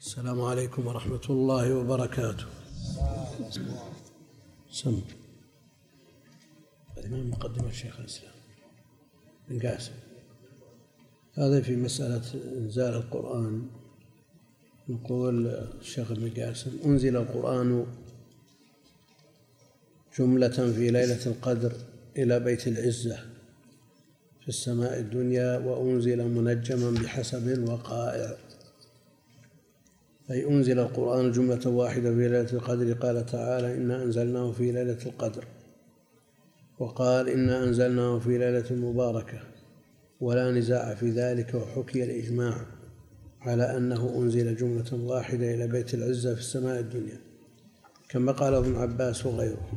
السلام عليكم ورحمة الله وبركاته. سم. هذه من مقدمة شيخ الإسلام. بن قاسم. هذا في مسألة إنزال القرآن. يقول الشيخ ابن قاسم أنزل القرآن جملة في ليلة القدر إلى بيت العزة في السماء الدنيا وأنزل منجما بحسب الوقائع. أي أنزل القرآن جملة واحدة في ليلة القدر قال تعالى إنا أنزلناه في ليلة القدر. وقال إنا أنزلناه في ليلة مباركة ولا نزاع في ذلك وحكي الإجماع على أنه أنزل جملة واحدة إلى بيت العزة في السماء الدنيا. كما قال ابن عباس وغيره.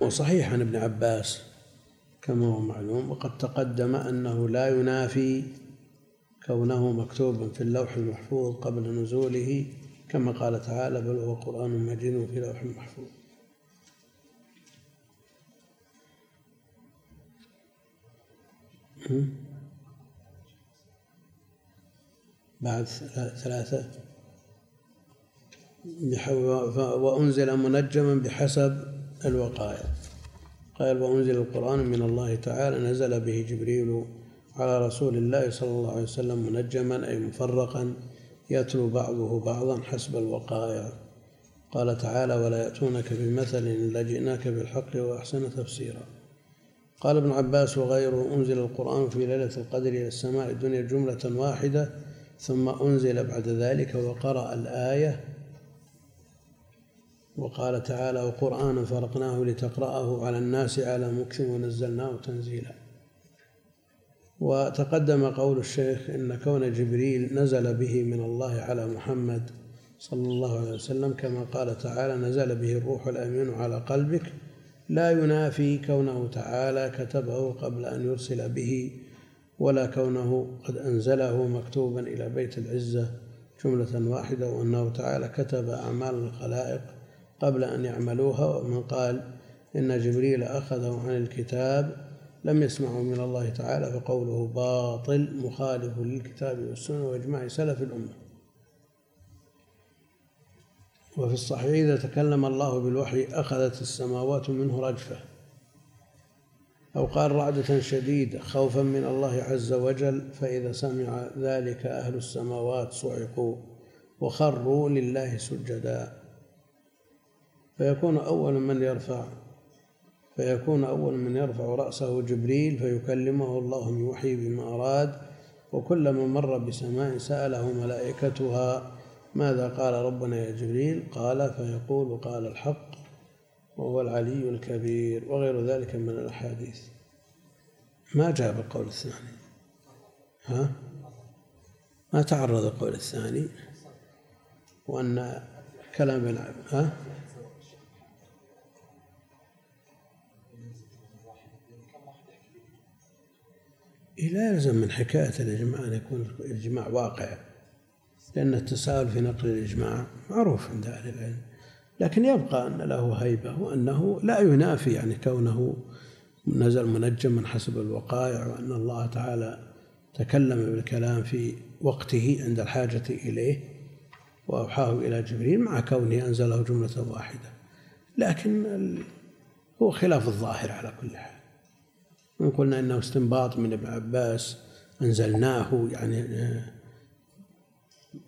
وصحيح عن ابن عباس كما هو معلوم وقد تقدم أنه لا ينافي كونه مكتوبا في اللوح المحفوظ قبل نزوله كما قال تعالى بل هو قرآن مجيد في لوح محفوظ. بعد ثلاثة. وأنزل منجما بحسب الوقائع. قال وأنزل القرآن من الله تعالى نزل به جبريل على رسول الله صلى الله عليه وسلم منجما أي مفرقا يتلو بعضه بعضا حسب الوقائع قال تعالى ولا يأتونك بمثل إلا جئناك بالحق وأحسن تفسيرا. قال ابن عباس وغيره أنزل القرآن في ليلة القدر إلى السماء الدنيا جملة واحدة ثم أنزل بعد ذلك وقرأ الآية. وقال تعالى وقرآنا فرقناه لتقرأه على الناس على مكث ونزلناه تنزيلا. وتقدم قول الشيخ إن كون جبريل نزل به من الله على محمد صلى الله عليه وسلم كما قال تعالى نزل به الروح الأمين على قلبك لا ينافي كونه تعالى كتبه قبل أن يرسل به ولا كونه قد أنزله مكتوبا إلى بيت العزة جملة واحدة وأنه تعالى كتب أعمال الخلائق قبل أن يعملوها ومن قال إن جبريل أخذه عن الكتاب لم يسمعه من الله تعالى فقوله باطل مخالف للكتاب والسنة وإجماع سلف الأمة. وفي الصحيح إذا تكلم الله بالوحي أخذت السماوات منه رجفة أو قال رعدة شديدة خوفا من الله عز وجل فإذا سمع ذلك أهل السماوات صعقوا وخروا لله سجدا. فيكون أول من يرفع فيكون أول من يرفع رأسه جبريل فيكلمه الله من وحي بما أراد وكلما مر بسماء سأله ملائكتها ماذا قال ربنا يا جبريل؟ قال فيقول قال الحق وهو العلي الكبير. وغير ذلك من الأحاديث. ما جاء بالقول الثاني. ها؟ ما تعرض القول الثاني؟ وأن كلام ها؟ لا يلزم من حكاية الإجماع أن يكون الإجماع واقع لأن التساهل في نقل الإجماع معروف عند أهل العلم. لكن يبقى أن له هيبة وأنه لا ينافي يعني كونه نزل منجما حسب الوقائع وأن الله تعالى تكلم بالكلام في وقته عند الحاجة إليه وأوحاه إلى جبريل مع كونه أنزله جملة واحدة. لكن هو خلاف الظاهر على كل حال. قلنا إنه استنباط من ابن عباس أنزلناه يعني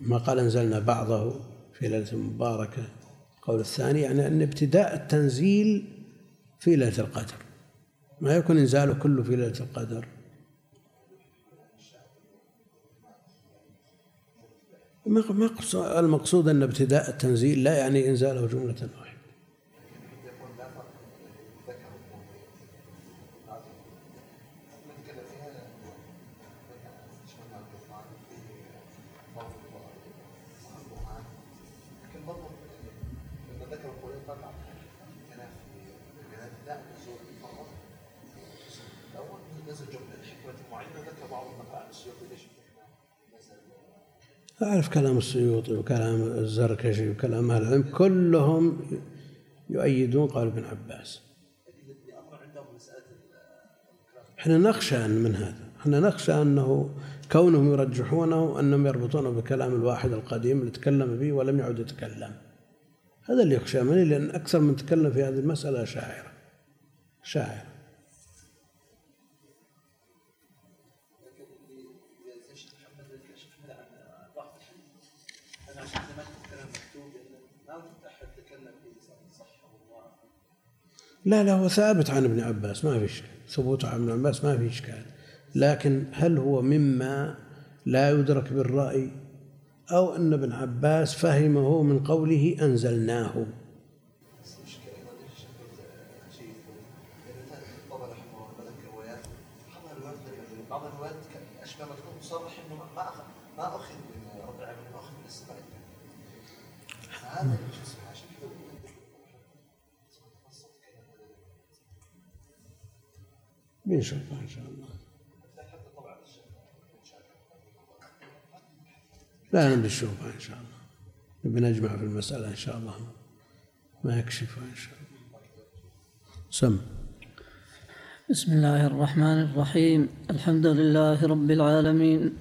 ما قال أنزلنا بعضه في ليلة مباركة. القول الثاني يعني أن ابتداء التنزيل في ليلة القدر. ما يكون إنزاله كله في ليلة القدر. المقصود أن ابتداء التنزيل لا يعني إنزاله جملة أعرف كلام السيوطي وكلام الزركشي وكلام أهل العلم كلهم يؤيدون قول ابن عباس. إحنا نخشى من هذا. إحنا نخشى أنه كونهم يرجحونه أنهم يربطونه بكلام الواحد القديم اللي تكلم به ولم يعد يتكلم. هذا اللي يخشى منه لأن أكثر من تكلم في هذه المسألة شاعر. شاعر. لا لا هو ثابت عن ابن عباس ما في إشكال. ثبوت عن ابن عباس ما في إشكال. لكن هل هو مما لا يدرك بالرأي أو أن ابن عباس فهمه من قوله أنزلناه؟ بنشوفها إن شاء الله. لا بنشوفها إن شاء الله. بنجمع في المسألة إن شاء الله. ما يكشفها إن شاء الله. سم. بسم الله الرحمن الرحيم. الحمد لله رب العالمين.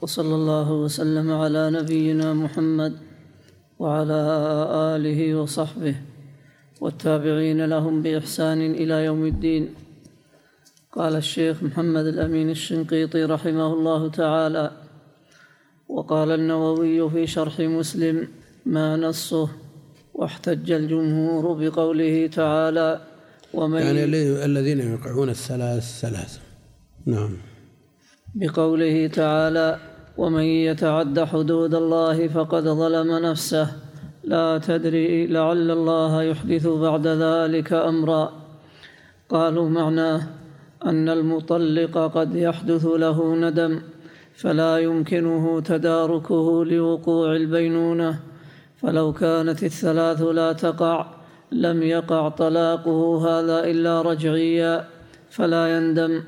وصلى الله وسلم على نبينا محمد وعلى آله وصحبه. والتابعين لهم بإحسان إلى يوم الدين. قال الشيخ محمد الأمين الشنقيطي رحمه الله تعالى وقال النووي في شرح مسلم ما نصه؟ واحتج الجمهور بقوله تعالى ومن يعني الذين يوقعون الثلاث ثلاثة. نعم. بقوله تعالى ومن يتعد حدود الله فقد ظلم نفسه. لا تدري لعل الله يحدث بعد ذلك أمرا. قالوا معناه أن المطلق قد يحدث له ندم فلا يمكنه تداركه لوقوع البينونة فلو كانت الثلاث لا تقع لم يقع طلاقه هذا إلا رجعيا فلا يندم.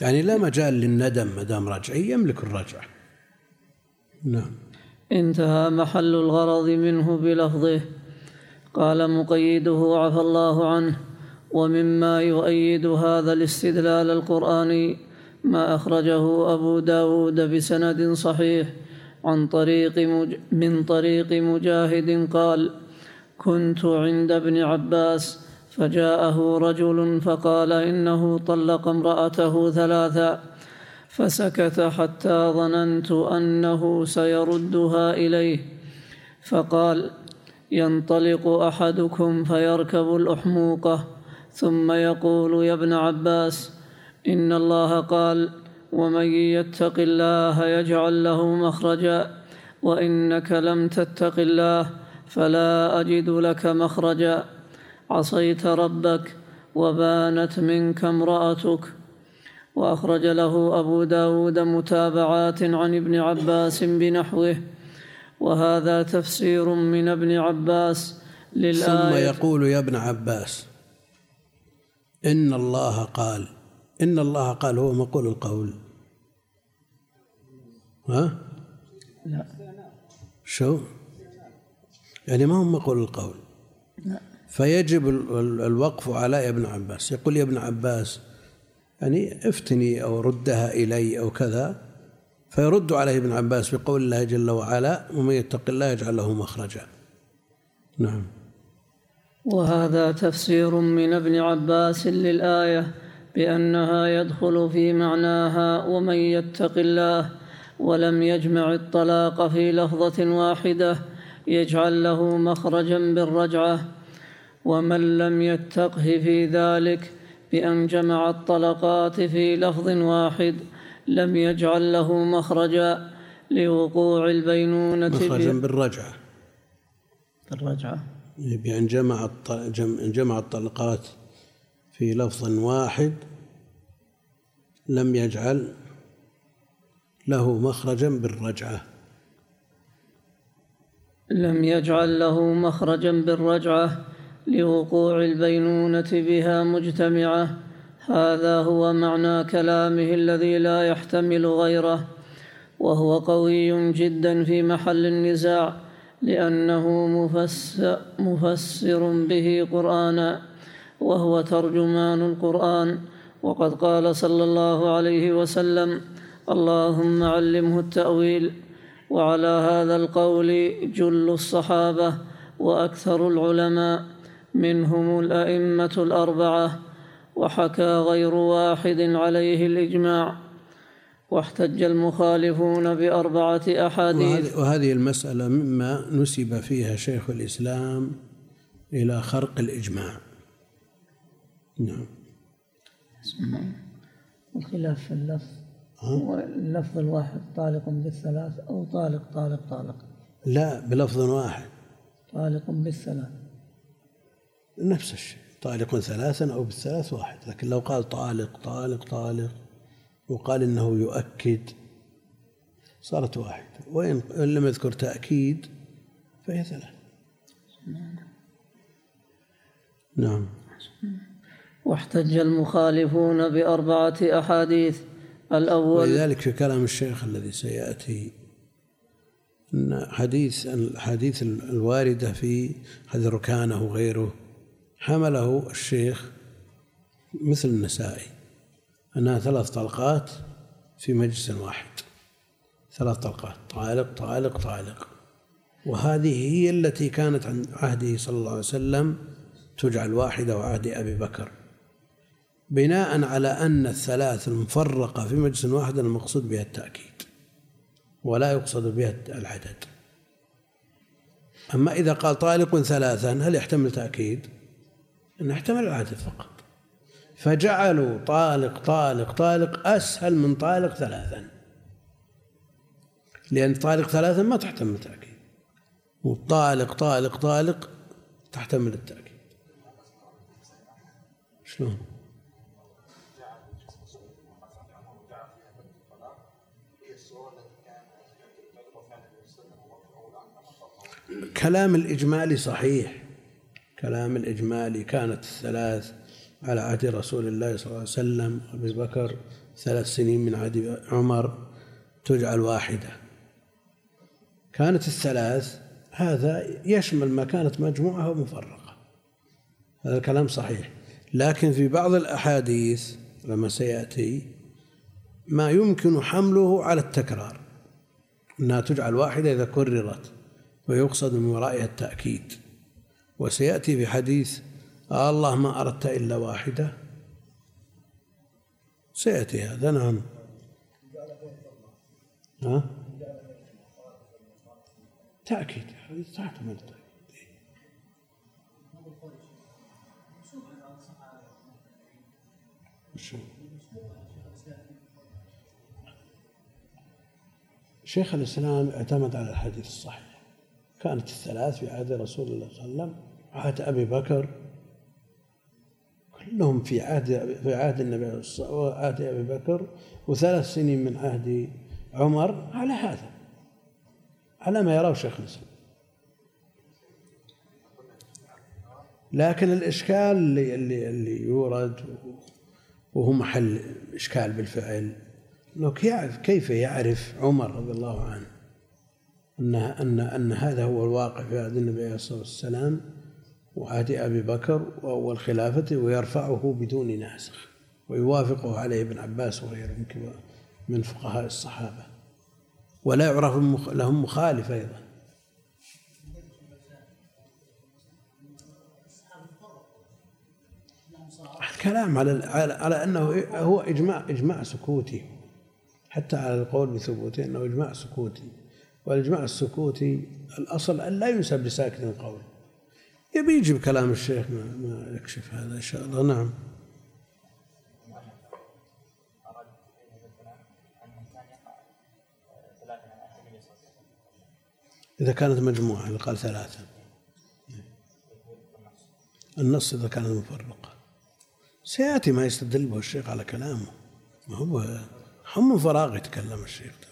يعني لا مجال للندم ما دام رجعي يملك الرجعة. نعم. انتهى محل الغرض منه بلفظه. قال مقيده عفى الله عنه. ومما يؤيد هذا الاستدلال القرآني ما أخرجه أبو داود بسند صحيح عن طريق مج من طريق مجاهد قال كنت عند ابن عباس فجاءه رجل فقال إنه طلق امرأته ثلاثا فسكت حتى ظننت أنه سيردها إليه فقال ينطلق أحدكم فيركب الأحموقة ثم يقول يا ابن عباس إن الله قال ومن يتق الله يجعل له مخرجا وإنك لم تتق الله فلا أجد لك مخرجا. عصيت ربك وبانت منك امرأتك. وأخرج له أبو داود متابعات عن ابن عباس بنحوه. وهذا تفسير من ابن عباس للآية. ثم يقول يا ابن عباس إن الله قال إن الله قال هو مقول القول. ها؟ لا. شو؟ يعني ما هو مقول القول. لا. فيجب الوقف على يا ابن عباس. يقول يا ابن عباس يعني افتني أو ردها إلي أو كذا. فيرد عليه ابن عباس بقول الله جل وعلا ومن يتق الله يجعل له مخرجا. نعم. وهذا تفسير من ابن عباس للآية بأنها يدخل في معناها ومن يتق الله ولم يجمع الطلاق في لفظة واحدة يجعل له مخرجا بالرجعة. ومن لم يتقه في ذلك بأن جمع الطلقات في لفظ واحد لم يجعل له مخرجا لوقوع البينونة مخرجا بالرجعة. بالرجعة. بأن جمع جمع الطلقات في لفظ واحد لم يجعل له مخرجا بالرجعة. لم يجعل له مخرجا بالرجعة لوقوع البينونة بها مجتمعة. هذا هو معنى كلامه الذي لا يحتمل غيره وهو قوي جدا في محل النزاع. لأنه مفسر, به قرآنا وهو ترجمان القرآن. وقد قال صلى الله عليه وسلم اللهم علمه التأويل. وعلى هذا القول جل الصحابة وأكثر العلماء منهم الأئمة الأربعة وحكى غير واحد عليه الإجماع. واحتج المخالفون بأربعة أحاديث. وهذه المسألة مما نسب فيها شيخ الإسلام إلى خرق الإجماع. نعم. الخلاف في اللفظ. اللفظ الواحد طالق بالثلاث أو طالق طالق طالق؟ لا بلفظ واحد. طالق بالثلاث. نفس الشيء. طالق ثلاثا أو بالثلاث واحد لكن لو قال طالق طالق طالق. وقال إنه يؤكد. صارت واحدة. وإن لم يذكر تأكيد فهي ثلاث نعم. واحتج المخالفون بأربعة أحاديث. الأول ولذلك في كلام الشيخ الذي سيأتي أن حديث الحديث الواردة في حديث ركانه وغيره حمله الشيخ مثل النسائي. أنها ثلاث طلقات في مجلس واحد. ثلاث طلقات. طالق طالق طالق. وهذه هي التي كانت عند عهده صلى الله عليه وسلم تجعل واحدة وعهد أبي بكر. بناء على أن الثلاث المفرقة في مجلس واحد المقصود بها التأكيد ولا يقصد بها العدد. أما إذا قال طالق ثلاثا هل يحتمل تأكيد؟ أنه يحتمل العدد فقط. فجعلوا طالق طالق طالق أسهل من طالق ثلاثا. لأن طالق ثلاثا ما تحتمل التأكيد. وطالق طالق طالق تحتمل التأكيد. شلون؟ كلام الإجمالي صحيح. كلام الإجمالي كانت الثلاث على عهد رسول الله صلى الله عليه وسلم أبي بكر ثلاث سنين من عهد عمر تجعل واحدة. كانت الثلاث هذا يشمل ما كانت مجموعة ومفرقة هذا الكلام صحيح. لكن في بعض الأحاديث لما سيأتي ما يمكن حمله على التكرار. أنها تجعل واحدة إذا كررت ويقصد من ورائها التأكيد. وسيأتي في حديث الله ما أردت إلا واحدة. سيأتي هذا نعم. ها؟ تأكيد تحتمل التأكيد شيخ الإسلام اعتمد على الحديث الصحيح. كانت الثلاث في عهد رسول الله صلى الله عليه وسلم عهد أبي بكر كلهم في عهد في عهد النبي وعهد أبي بكر وثلاث سنين من عهد عمر على هذا على ما يراه شيخ الإسلام. لكن الإشكال اللي اللي اللي يورد وهو محل إشكال بالفعل أنه كيف يعرف عمر رضي الله عنه أن أن أن هذا هو الواقع في عهد النبي عليه الصلاة والسلام؟ وعهد أبي بكر وأول خلافته ويرفعه بدون ناسخ ويوافقه عليه ابن عباس وغيره من فقهاء الصحابة. ولا يعرف لهم مخالف أيضا. الكلام على على أنه هو اجماع إجماع سكوتي. حتى على القول بثبوته أنه إجماع سكوتي. والإجماع السكوتي الأصل أن لا ينسب لساكت القول. يبي يجيب كلام الشيخ ما, ما يكشف هذا إن شاء الله. نعم. إذا كانت مجموعة إذا قال ثلاثة. النص إذا كانت مفرقة سيأتي ما يستدل به الشيخ على كلامه. ما هو هم من فراغ يتكلم الشيخ.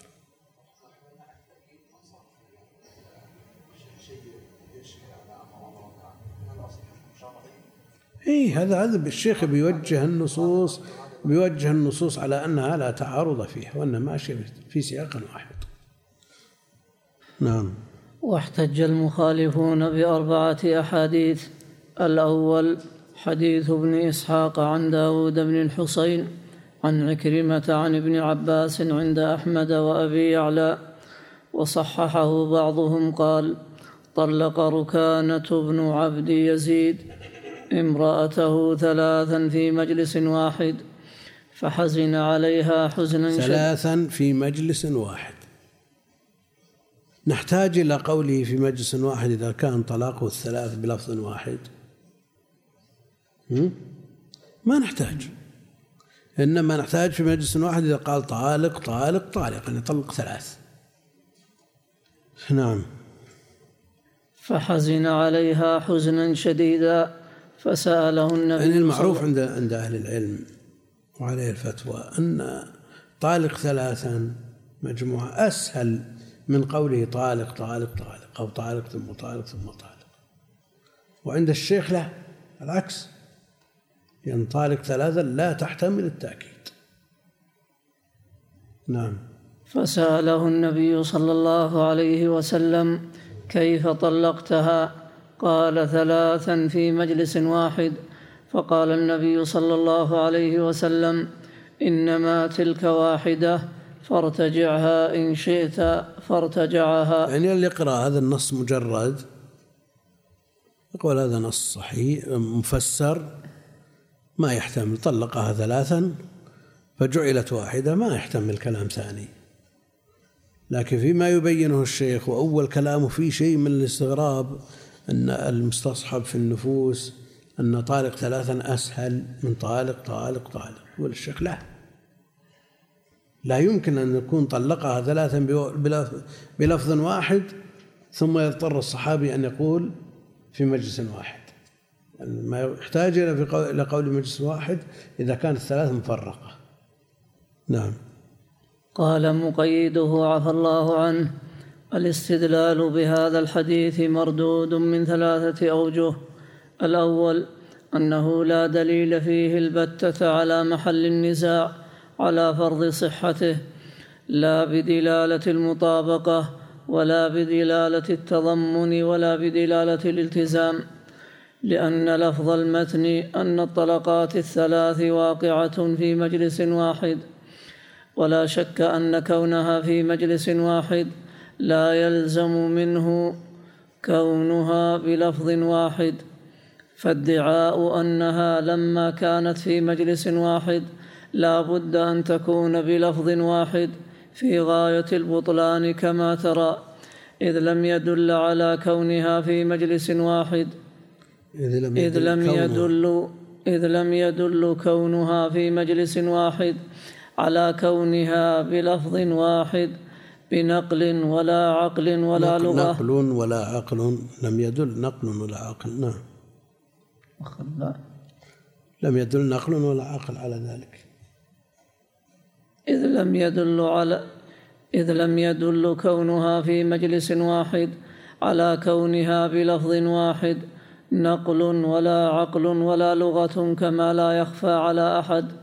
اي هذا هذا الشيخ بيوجه النصوص بيوجه النصوص على أنها لا تعارض فيها وانها ماشيه في سياق واحد. نعم. واحتج المخالفون بأربعة أحاديث الأول حديث ابن إسحاق عن داود بن الحصين عن عكرمة عن ابن عباس عند أحمد وأبي يعلى وصححه بعضهم قال طلق ركانة بن عبد يزيد امرأته ثلاثا في مجلس واحد فحزن عليها حزنا ثلاثا في مجلس واحد. نحتاج إلى قوله في مجلس واحد إذا كان طلاقه الثلاث بلفظ واحد. ما نحتاج. إنما نحتاج في مجلس واحد إذا قال طالق طالق طالق يعني طلق ثلاث. نعم. فحزن عليها حزنا شديدا. فسأله النبي يعني المعروف عند عند أهل العلم وعليه الفتوى أن طالق ثلاثا مجموعة أسهل من قوله طالق طالق طالق أو طالق ثم طالق ثم طالق. وعند الشيخ لا العكس. لأن طالق ثلاثا لا تحتمل التأكيد. نعم. فسأله النبي صلى الله عليه وسلم كيف طلقتها؟ قال ثلاثا في مجلس واحد فقال النبي صلى الله عليه وسلم إنما تلك واحدة فارتجعها إن شئت فارتجعها. يعني اللي يقرأ هذا النص مجرد يقول هذا نص صحيح مفسر ما يحتمل طلقها ثلاثا فجعلت واحدة ما يحتمل كلام ثاني. لكن فيما يبينه الشيخ وأول كلامه فيه شيء من الاستغراب أن المستصحب في النفوس أن طالق ثلاثا أسهل من طالق طالق طالق يقول الشيخ لا. لا يمكن أن يكون طلقها ثلاثا بلفظ واحد ثم يضطر الصحابي أن يقول في مجلس واحد. ما يحتاج إلى قول مجلس واحد إذا كانت الثلاث مفرقة. نعم. قال مقيده عفى الله عنه. الاستدلال بهذا الحديث مردود من ثلاثة أوجه. الأول أنه لا دليل فيه البتة على محل النزاع على فرض صحته لا بدلالة المطابقة ولا بدلالة التضمن ولا بدلالة الالتزام لأن لفظ المتن أن الطلقات الثلاث واقعة في مجلس واحد. ولا شك أن كونها في مجلس واحد لا يلزم منه كونها بلفظ واحد. فادعاء أنها لما كانت في مجلس واحد لا بد أن تكون بلفظ واحد في غاية البطلان كما ترى إذ لم يدل على كونها في مجلس واحد. إذ لم يدل, إذ لم يدل, إذ لم يدل كونها في مجلس واحد على كونها بلفظ واحد. بنقل ولا عقل ولا نقل لغة. نقل ولا عقل. لم يدل نقل ولا عقل. نعم. لم يدل نقل ولا عقل على ذلك. إذ لم يدل على إذ لم يدل كونها في مجلس واحد على كونها بلفظ واحد. نقل ولا عقل ولا لغة كما لا يخفى على أحد.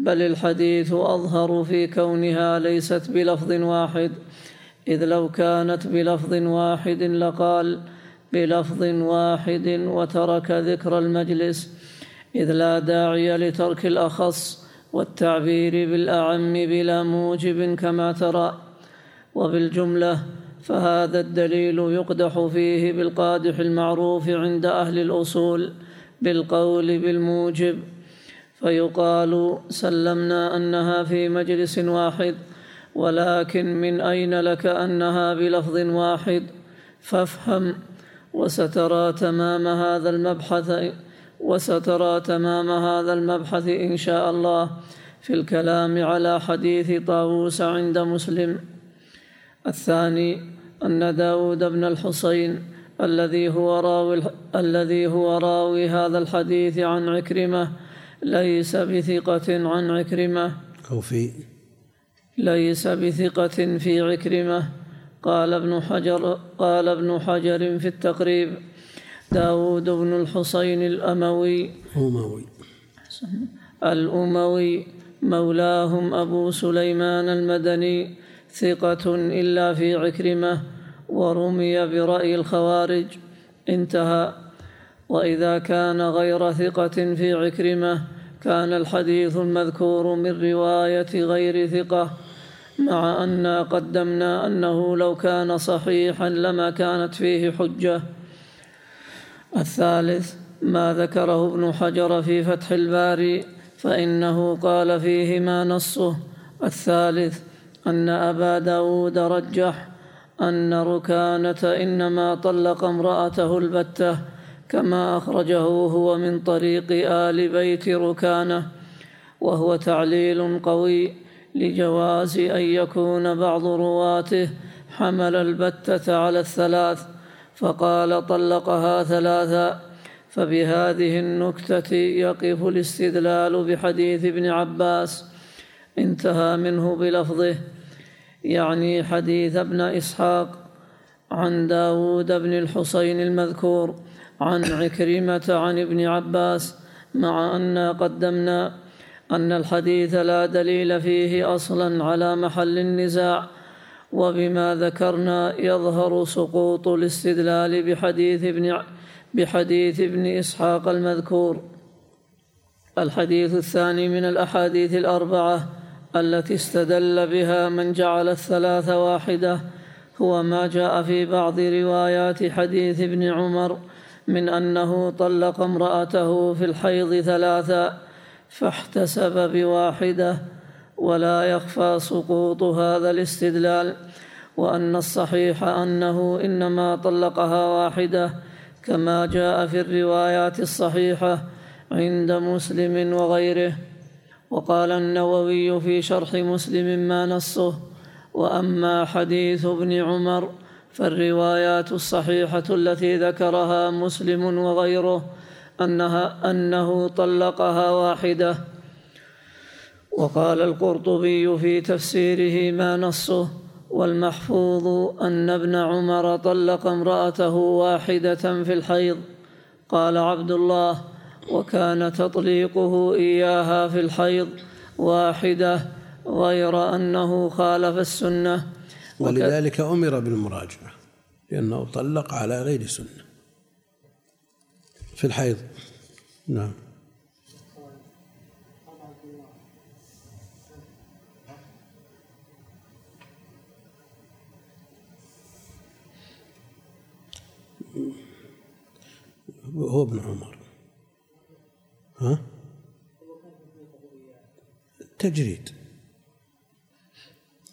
بل الحديث أظهر في كونها ليست بلفظ واحد إذ لو كانت بلفظ واحد لقال بلفظ واحد وترك ذكر المجلس إذ لا داعي لترك الأخص والتعبير بالأعم بلا موجب كما ترى. وبالجملة فهذا الدليل يقدح فيه بالقادح المعروف عند أهل الأصول بالقول بالموجب فيقال سلمنا أنها في مجلس واحد ولكن من أين لك أنها بلفظ واحد؟ فافهم. وسترى تمام هذا المبحث وسترى تمام هذا المبحث إن شاء الله في الكلام على حديث طاووس عند مسلم. الثاني أن داود بن الحصين الذي هو راوي الذي هو راوي هذا الحديث عن عكرمة ليس بثقة عن عكرمة. أو في ليس بثقة في عكرمة. قال ابن حجر قال ابن حجر في التقريب. داود بن الحصين الأموي. أموي. الأموي. مولاهم أبو سليمان المدني. ثقة إلا في عكرمة. ورمي برأي الخوارج. انتهى. وإذا كان غير ثقة في عكرمة كان الحديث المذكور من رواية غير ثقة مع أنا قدمنا أنه لو كان صحيحا لما كانت فيه حجة. الثالث ما ذكره ابن حجر في فتح الباري فإنه قال فيه ما نصه. الثالث أن أبا داود رجح أن ركانة إنما طلق امرأته البتة كما أخرجه هو من طريق آل بيت ركانة وهو تعليل قوي لجواز أن يكون بعض رواته حمل البتة على الثلاث فقال طلقها ثلاثا فبهذه النكتة يقف الاستدلال بحديث ابن عباس انتهى منه بلفظه يعني حديث ابن إسحاق عن داود بن الحسين المذكور. عن عكرمة عن ابن عباس مع أن قدمنا أن الحديث لا دليل فيه أصلا على محل النزاع وبما ذكرنا يظهر سقوط الاستدلال بحديث ابن بحديث ابن إسحاق المذكور. الحديث الثاني من الأحاديث الأربعة التي استدل بها من جعل الثلاث واحدة هو ما جاء في بعض روايات حديث ابن عمر من أنه طلق امرأته في الحيض ثلاثا فاحتسب بواحدة ولا يخفى سقوط هذا الاستدلال وأن الصحيح أنه إنما طلقها واحدة كما جاء في الروايات الصحيحة عند مسلم وغيره. وقال النووي في شرح مسلم ما نصه وأما حديث ابن عمر فالروايات الصحيحة التي ذكرها مسلم وغيره أنها أنه طلقها واحدة. وقال القرطبي في تفسيره ما نصه والمحفوظ أن ابن عمر طلق امرأته واحدة في الحيض. قال عبد الله وكان تطليقه إياها في الحيض واحدة غير أنه خالف السنة. ولذلك أمر بالمراجعة لأنه طلق على غير سنة. في الحيض. نعم. هو ابن عمر. ها؟ تجريد.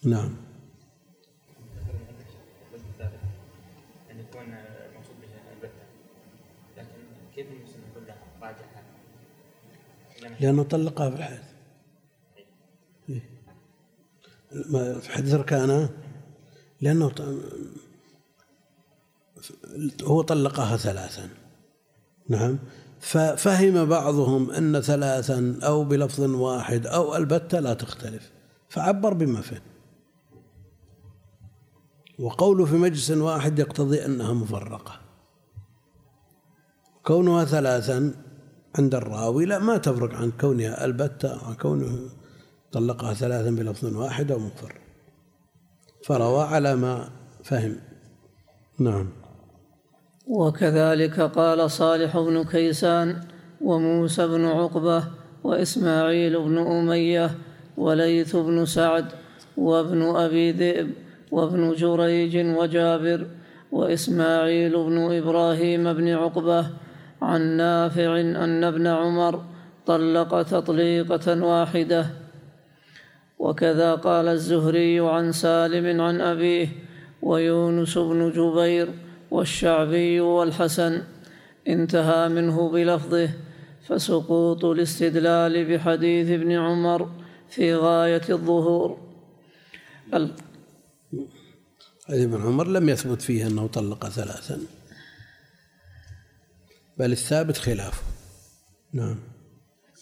نعم. لأنه طلقها في الحيض إيه. في حديث ركانة؟ لأنه هو طلقها ثلاثا. نعم. ففهم بعضهم أن ثلاثا أو بلفظ واحد أو البتة لا تختلف. فعبر بما فهم. وقوله في مجلس واحد يقتضي أنها مفرقة. كونها ثلاثا عند الراوي لا ما تفرق عن كونها البتة عن كونه طلقها ثلاثا بلفظ واحد أو مفر فروى على ما فهم. نعم. وكذلك قال صالح بن كيسان وموسى بن عقبة وإسماعيل بن أمية وليث بن سعد وابن أبي ذئب وابن جريج وجابر وإسماعيل بن إبراهيم بن عقبة عن نافع أن ابن عمر طلق تطليقة واحدة. وكذا قال الزهري عن سالم عن أبيه ويونس بن جبير والشعبي والحسن. انتهى منه بلفظه. فسقوط الاستدلال بحديث ابن عمر في غاية الظهور. حديث ابن عمر لم يثبت فيه أنه طلق ثلاثا. بل الثابت خلافه. نعم.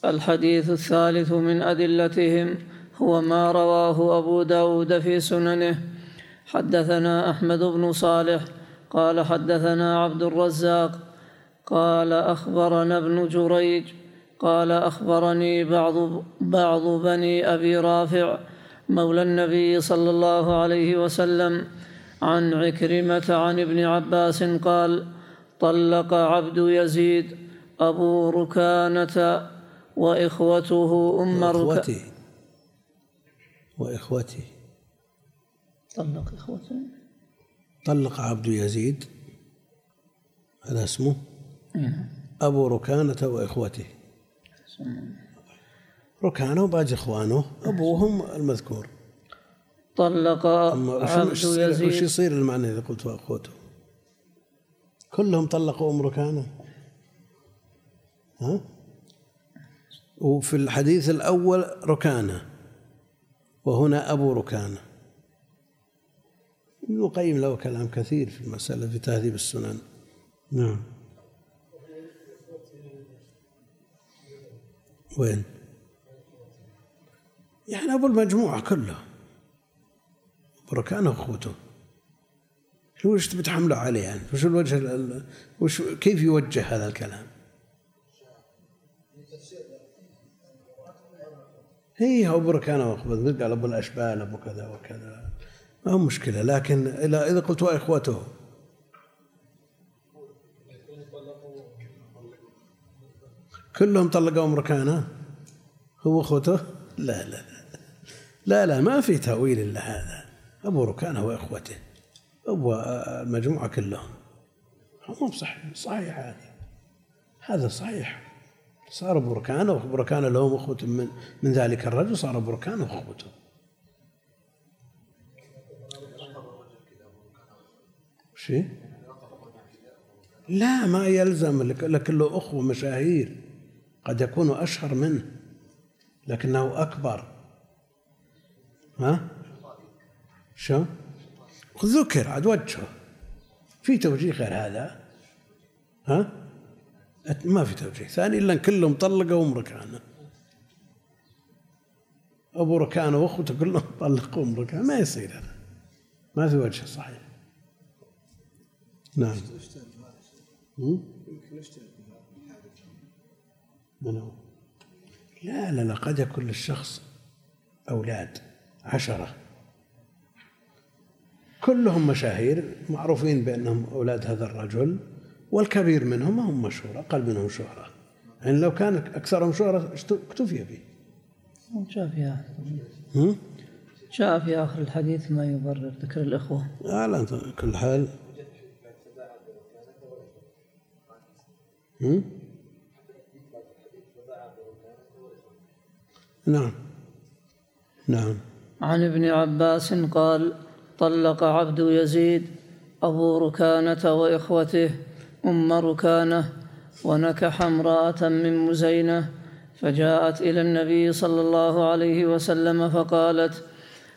الحديث الثالث من أدلتهم هو ما رواه أبو داود في سننه. حدثنا أحمد بن صالح قال حدثنا عبد الرزاق قال أخبرنا ابن جريج قال أخبرني بعض بعض بني أبي رافع مولى النبي صلى الله عليه وسلم عن عكرمة عن ابن عباس قال طلق عبد يزيد أبو ركانة وإخوته أم وإخوته. وإخوته. طلق إخوته. طلق عبد يزيد. هذا اسمه. نعم. أبو ركانة وإخوته. ركانة وباقي إخوانه. أبوهم المذكور. طلق عبد يصير- وش يزيد يصير المعنى إذا قلت وأخوته؟ كلهم طلقوا أم ركانة. ها؟ وفي الحديث الأول ركانة وهنا أبو ركانة. ابن القيم له كلام كثير في المسألة في تهذيب السنن. نعم. وين؟ يعني أبو المجموعة كله بركانه أخوته. شو وش تبي تحمله عليه يعني؟ وش الوجه ال- ال- وش كيف يوجه هذا الكلام؟ هي أبو بركانه وأخوته قال أبو الأشبال أبو كذا وكذا. ما هو مشكلة لكن إذا قلت وإخوته كلهم طلقوا امركانه هو أخوته؟ لا لا لا. لا لا ما في تأويل إلا هذا. أبو ركانه وإخوته أبو المجموعة كلهم مو بصحيح صحيح هذه. هذا صحيح. صار وأبو ركانه لهم أخوة من من ذلك الرجل صار أبو ركانه وأخوته شيء لا ما يلزم لك- لكن له أخوة مشاهير قد يكون أشهر منه لكنه أكبر. ها؟ شو؟ ذكر عاد وجهه. في توجيه غير هذا؟ ها؟ ما في توجيه. ثاني إلا أن كلهم طلقوا أم ركانه أبو ركانه وأخوته كلهم طلقوا أم ركانه ما يصير هذا. ما في وجه صحيح. نعم. هم؟ من هو؟ لا لا لا قد يكون للشخص أولاد عشرة. كلهم مشاهير معروفين بأنهم أولاد هذا الرجل والكبير منهم ما هم مشهور أقل منهم شهرة. يعني لو كان أكثرهم شهرة اكتفي به جاء في هم؟ جاء في آخر الحديث ما يبرر ذكر الإخوة. على كل حال. هم؟ نعم. نعم. عن ابن عباس قال طلق عبد يزيد أبو ركانة وإخوته أم ركانة ونكح امرأة من مزينة فجاءت إلى النبي صلى الله عليه وسلم فقالت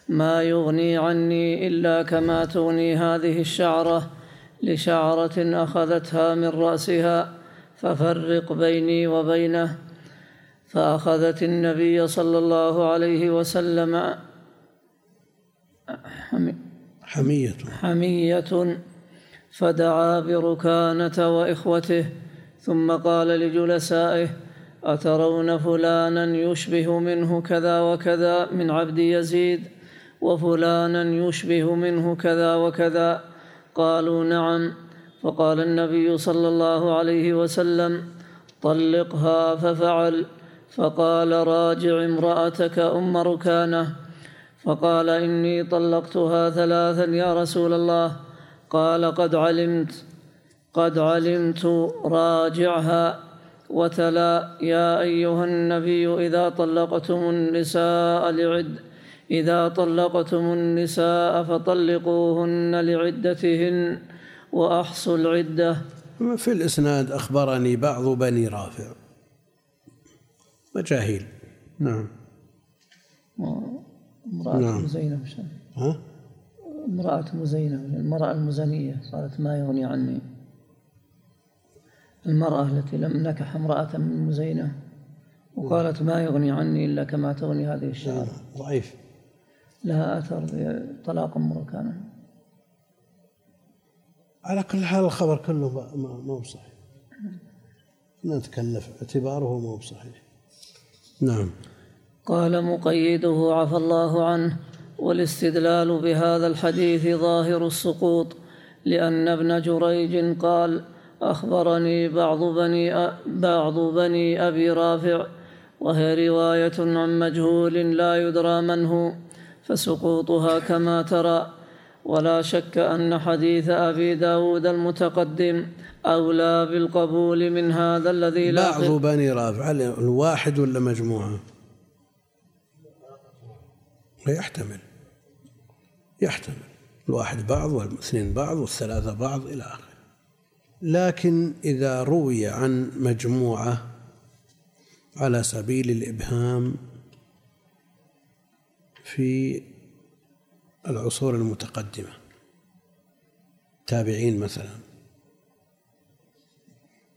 ما يغني عني إلا كما تغني هذه الشعرة لشعرة أخذتها من رأسها ففرق بيني وبينه فأخذت النبي صلى الله عليه وسلم حمية. حمية. فدعا بركانة وإخوته ثم قال لجلسائه أترون فلانا يشبه منه كذا وكذا من عبد يزيد؟ وفلانا يشبه منه كذا وكذا؟ قالوا نعم. فقال النبي صلى الله عليه وسلم طلقها ففعل. فقال راجع امرأتك أم ركانة. فقال إني طلقتها ثلاثا يا رسول الله. قال قد علمت قد علمت راجعها. وتلا يا أيها النبي إذا طلقتم النساء لعد إذا طلقتم النساء فطلقوهن لعدتهن وأحصوا العدة. في الإسناد أخبرني بعض بني رافع. مجاهيل. نعم. امرأة نعم. مزينة ها؟ امرأة مزينة المرأة المزنية قالت ما يغني عني. المرأة التي لم نكح امرأة من مزينة وقالت ما يغني عني إلا كما تغني هذه الشعر. ضعيف. لها أثر بطلاق امرأة على كل حال الخبر كله ما هو صحيح. نتكلف اعتباره ما هو صحيح. نعم. قال مقيده عفى الله عنه والاستدلال بهذا الحديث ظاهر السقوط لأن ابن جريج قال أخبرني بعض بني بعض بني أبي رافع وهي رواية عن مجهول لا يدرى من هو فسقوطها كما ترى. ولا شك أن حديث أبي داود المتقدم أولى بالقبول من هذا الذي لا بعض بني رافع الواحد ولا مجموعة؟ يحتمل. يحتمل. الواحد بعض والاثنين بعض والثلاثة بعض إلى آخره. لكن إذا روي عن مجموعة على سبيل الإبهام في العصور المتقدمة تابعين مثلا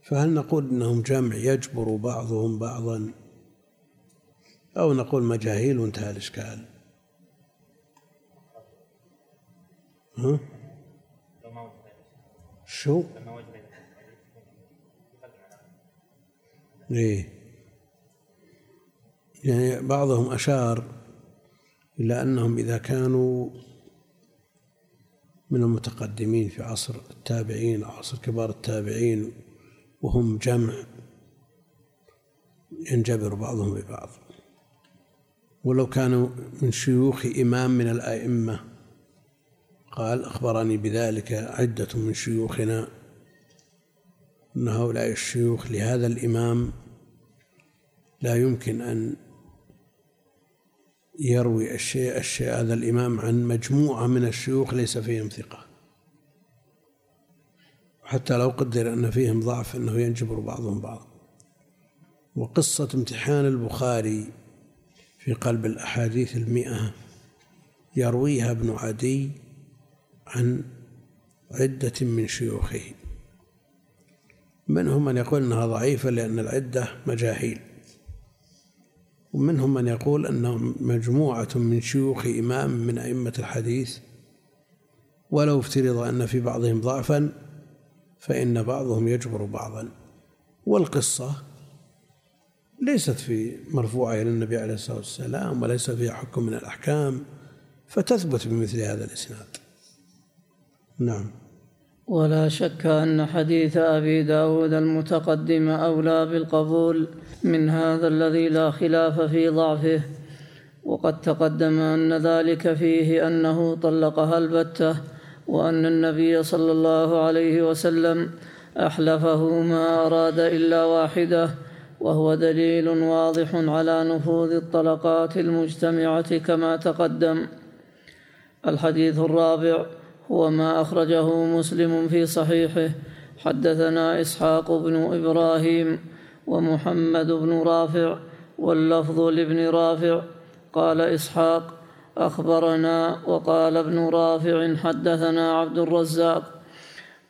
فهل نقول إنهم جمع يجبر بعضهم بعضا؟ أو نقول مجاهيل وانتهى الإشكال؟ ها؟ شو؟ إيه يعني بعضهم أشار إلى أنهم إذا كانوا من المتقدمين في عصر التابعين أو عصر كبار التابعين وهم جمع ينجبر بعضهم ببعض ولو كانوا من شيوخ إمام من الأئمة قال أخبرني بذلك عدة من شيوخنا أن هؤلاء الشيوخ لهذا الإمام لا يمكن أن يروي الشيء الشيء هذا الإمام عن مجموعة من الشيوخ ليس فيهم ثقة. حتى لو قدر أن فيهم ضعف أنه ينجبر بعضهم بعض. وقصة امتحان البخاري في قلب الأحاديث المئة يرويها ابن عدي عن عدة من شيوخه. منهم من يقول أنها ضعيفة لأن العدة مجاهيل. ومنهم من يقول أنهم مجموعة من شيوخ إمام من أئمة الحديث ولو افترض أن في بعضهم ضعفا فإن بعضهم يجبر بعضا. والقصة ليست في مرفوعة إلى النبي عليه الصلاة والسلام وليس فيها حكم من الأحكام فتثبت بمثل هذا الإسناد. نعم. ولا شك أن حديث أبي داود المتقدم أولى بالقبول من هذا الذي لا خلاف في ضعفه وقد تقدم أن ذلك فيه أنه طلقها البتة وأن النبي صلى الله عليه وسلم أحلفه ما أراد إلا واحدة وهو دليل واضح على نفوذ الطلقات المجتمعة كما تقدم. الحديث الرابع هو ما أخرجه مسلم في صحيحه. حدثنا إسحاق بن إبراهيم ومحمد بن رافع واللفظ لابن رافع. قال إسحاق أخبرنا وقال ابن رافع حدثنا عبد الرزاق.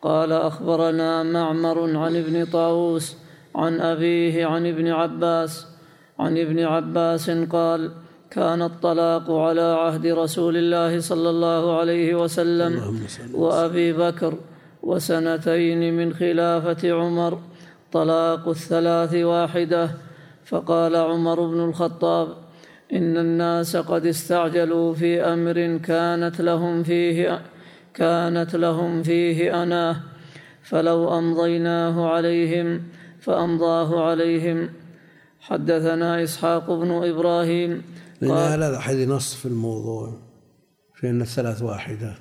قال أخبرنا معمر عن ابن طاووس عن أبيه عن ابن عباس. عن ابن عباس قال كان الطلاق على عهد رسول الله صلى الله عليه وسلم وأبي بكر وسنتين من خلافة عمر. طلاق الثلاث واحدة. فقال عمر بن الخطاب إن الناس قد استعجلوا في أمر كانت لهم فيه كانت لهم فيه أناه فلو أمضيناه عليهم فأمضاه عليهم. حدثنا إسحاق بن إبراهيم لأن هذا حديث نص في الموضوع في أن الثلاث واحدة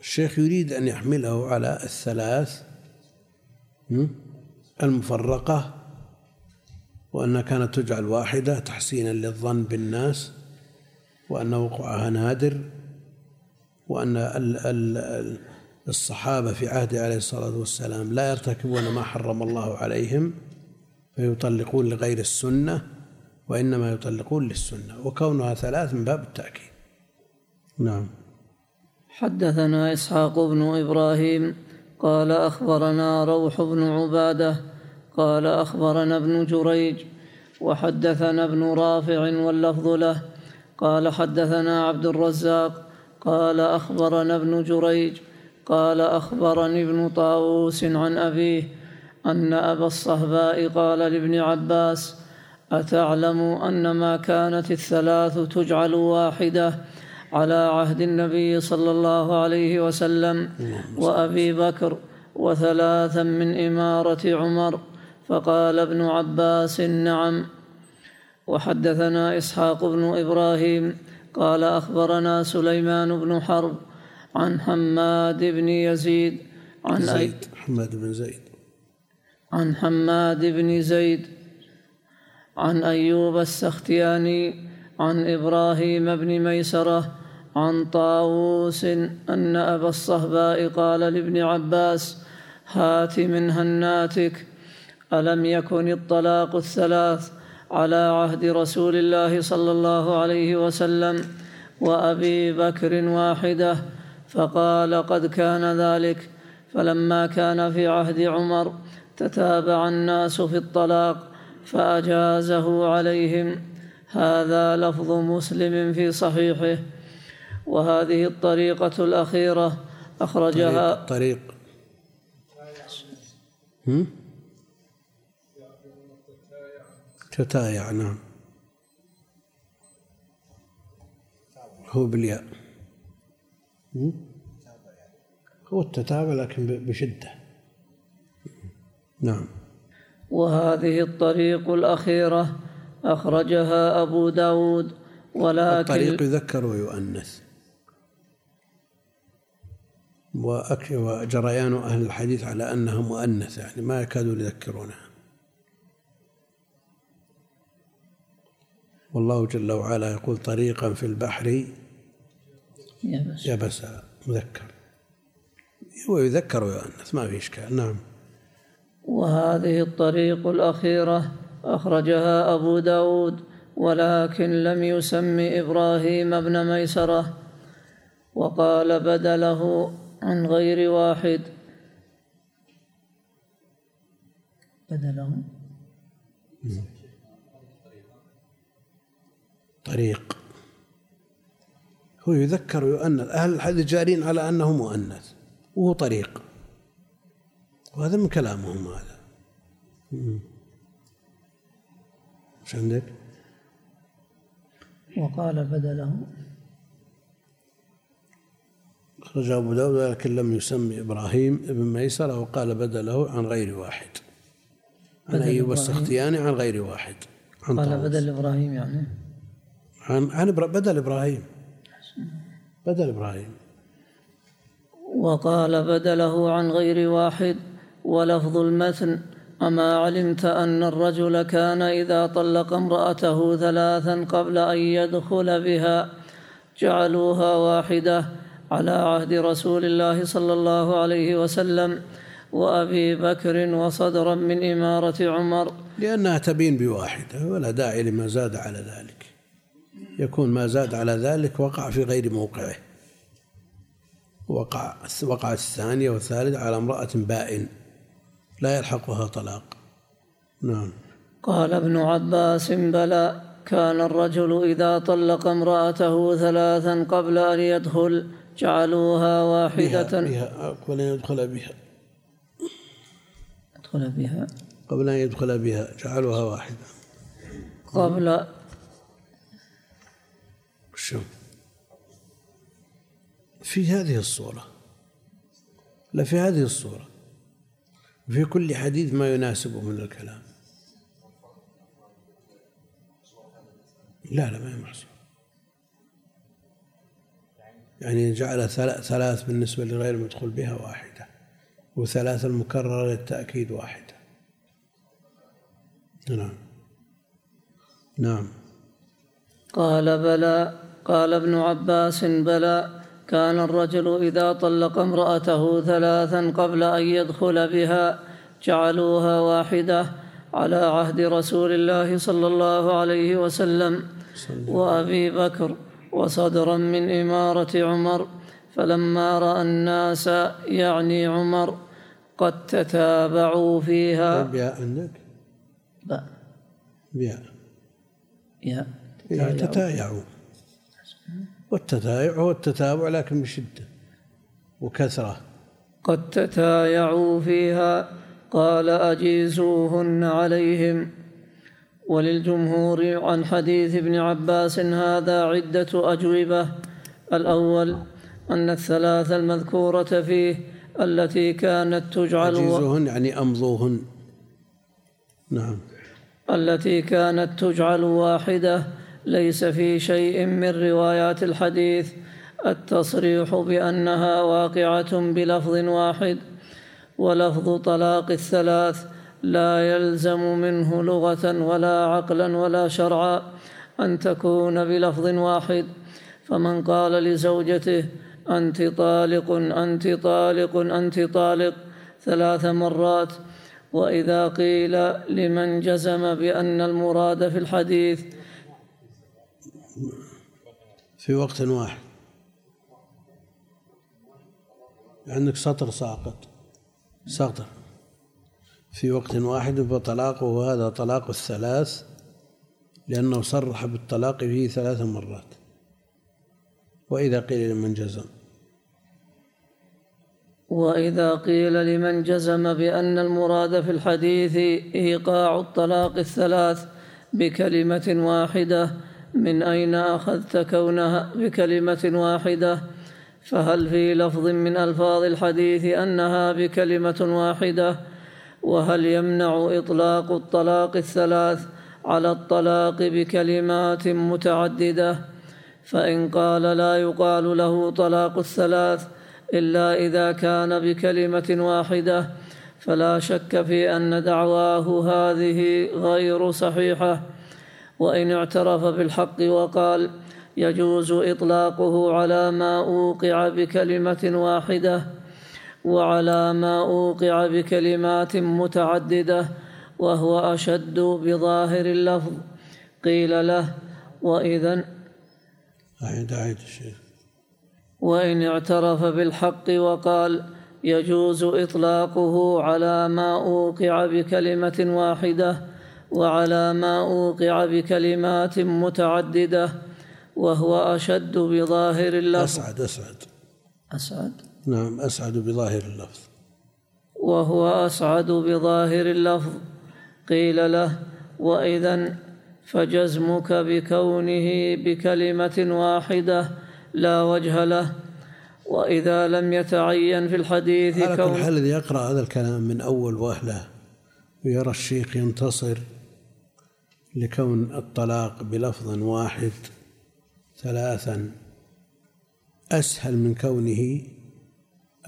الشيخ يريد أن يحمله على الثلاث المفرقة وأنها كانت تجعل واحدة تحسينا للظن بالناس وأن وقوعها نادر وأن الصحابة في عهد عليه الصلاة والسلام. لا يرتكبون ما حرم الله عليهم فيطلقون لغير السنة وإنما يطلقون للسنة. وكونها ثلاث من باب التأكيد. نعم. حدثنا إسحاق بن إبراهيم قال أخبرنا روح بن عبادة قال أخبرنا ابن جريج وحدثنا ابن رافع واللفظ له قال حدثنا عبد الرزاق قال أخبرنا ابن جريج قال أخبرني ابن طاووس عن أبيه أن أبا الصهباء قال لابن عباس أتعلم أن ما كانت الثلاث تجعل واحدة على عهد النبي صلى الله عليه وسلم وأبي بكر وثلاثا من إمارة عمر فقال ابن عباس نعم. وحدثنا إسحاق بن إبراهيم قال أخبرنا سليمان بن حرب عن حماد بن يزيد عن زيد حماد بن زيد. عن حماد بن زيد عن أيوب السختياني عن إبراهيم بن ميسرة عن طاووس أن أبا الصهباء قال لابن عباس هات من هناتك ألم يكن الطلاق الثلاث على عهد رسول الله صلى الله عليه وسلم وأبي بكر واحدة فقال قد كان ذلك. فلما كان في عهد عمر تتابع الناس في الطلاق فأجازه عليهم. هذا لفظ مسلم في صحيحه. وهذه الطريقة الأخيرة أخرجها طريق, طريق. تتايع نعم. هو بالياء. هو التتابع لكن بشدة. نعم. وهذه الطريق الأخيرة أخرجها أبو داود ولكن الطريق يذكر ويؤنث. وجريان أهل الحديث على أنها مؤنثة يعني ما يكادون يذكرونها. والله جل وعلا يقول طريقا في البحر يبس يبسا مذكر. هو يذكر ويؤنث ما في إشكال. نعم. وهذه الطريق الأخيرة أخرجها أبو داود ولكن لم يسم إبراهيم بن ميسرة. وقال بدله عن غير واحد. بدله. طريق. هو يذكر ويؤنث أهل الحديث جارين على أنه مؤنث وهو طريق. وهذا من كلامهم هذا. إيش عندك؟ وقال بدله. أخرج أبو داود ولكن لم يسمي إبراهيم ابن ميسرة وقال بدله عن غير واحد. عن أيوب السختياني عن غير واحد عن قال بدل إبراهيم يعني؟ عن عن بدل إبراهيم. بدل إبراهيم. وقال بدله عن غير واحد ولفظ المثن أما علمت أن الرجل كان إذا طلق امرأته ثلاثا قبل أن يدخل بها جعلوها واحدة على عهد رسول الله صلى الله عليه وسلم وأبي بكر وصدرا من إمارة عمر. لأنها تبين بواحدة ولا داعي لما زاد على ذلك. يكون ما زاد على ذلك وقع في غير موقعه. وقع وقع الثانية والثالثة على امرأة بائن لا يلحقها طلاق. نعم. قال ابن عباس بلى كان الرجل إذا طلق امرأته ثلاثا قبل أن يدخل جعلوها واحدة. بها, بها قبل أن يدخل بها. يدخل بها. قبل أن يدخل بها جعلوها واحدة. قبل شو؟ في هذه الصورة. لا في هذه الصورة. في كل حديث ما يناسبه من الكلام. لا لا ما هي محصور يعني جعل ثلاث بالنسبة لغير المدخول بها واحدة وثلاث المكررة للتأكيد واحدة. نعم. نعم. قال بلى. قال ابن عباس بلى. كان الرجل إذا طلق امرأته ثلاثا قبل أن يدخل بها جعلوها واحدة على عهد رسول الله صلى الله عليه وسلم وأبي بكر وصدرا من إمارة عمر. فلما رأى الناس يعني عمر قد تتابعوا فيها. بياء عندك؟ باء بياء يا تتايعوا. والتتايع هو التتابع لكن بشدة وكثرة. قد تتايعوا فيها قال أجيزوهن عليهم. وللجمهور عن حديث ابن عباس هذا عدة أجوبة. الأول أن الثلاث المذكورة فيه التي كانت تجعل أجيزوهن يعني أمضوهن. نعم. التي كانت تجعل واحدة ليس في شيء من روايات الحديث. التصريح بأنها واقعة بلفظ واحد ولفظ طلاق الثلاث لا يلزم منه لغة ولا عقلا ولا شرعا أن تكون بلفظ واحد. فمن قال لزوجته أنت طالق أنت طالق أنت طالق ثلاث مرات. وإذا قيل لمن جزم بأن المراد في الحديث في وقت واحد. عندك سطر ساقط. سطر في وقت واحد فطلاقه هذا طلاق الثلاث لأنه صرح بالطلاق فيه ثلاث مرات. وإذا قيل لمن جزم. وإذا قيل لمن جزم بأن المراد في الحديث إيقاع الطلاق الثلاث بكلمة واحدة من أين أخذت كونها؟ بكلمة واحدة. فهل في لفظ من ألفاظ الحديث أنها بكلمة واحدة؟ وهل يمنع إطلاق الطلاق الثلاث على الطلاق بكلمات متعددة؟ فإن قال لا يقال له طلاق الثلاث إلا إذا كان بكلمة واحدة. فلا شك في أن دعواه هذه غير صحيحة. وإن اعترف بالحق وقال يجوز إطلاقه على ما أوقع بكلمة واحدة وعلى ما أوقع بكلمات متعددة وهو أشد بظاهر اللفظ. قيل له وإذا أعيد أعيد الشيخ وإن اعترف بالحق وقال يجوز إطلاقه على ما أوقع بكلمة واحدة وعلى ما أوقع بكلمات متعددة وهو أشد بظاهر اللفظ. أسعد أسعد. أسعد؟ نعم أسعد بظاهر اللفظ. وهو أسعد بظاهر اللفظ. قيل له وإذا فجزمك بكونه بكلمة واحدة لا وجه له. وإذا لم يتعين في الحديث على كل كون الذي يقرأ هذا الكلام من أول وهلة ويرى الشيخ ينتصر لكون الطلاق بلفظ واحد ثلاثا أسهل من كونه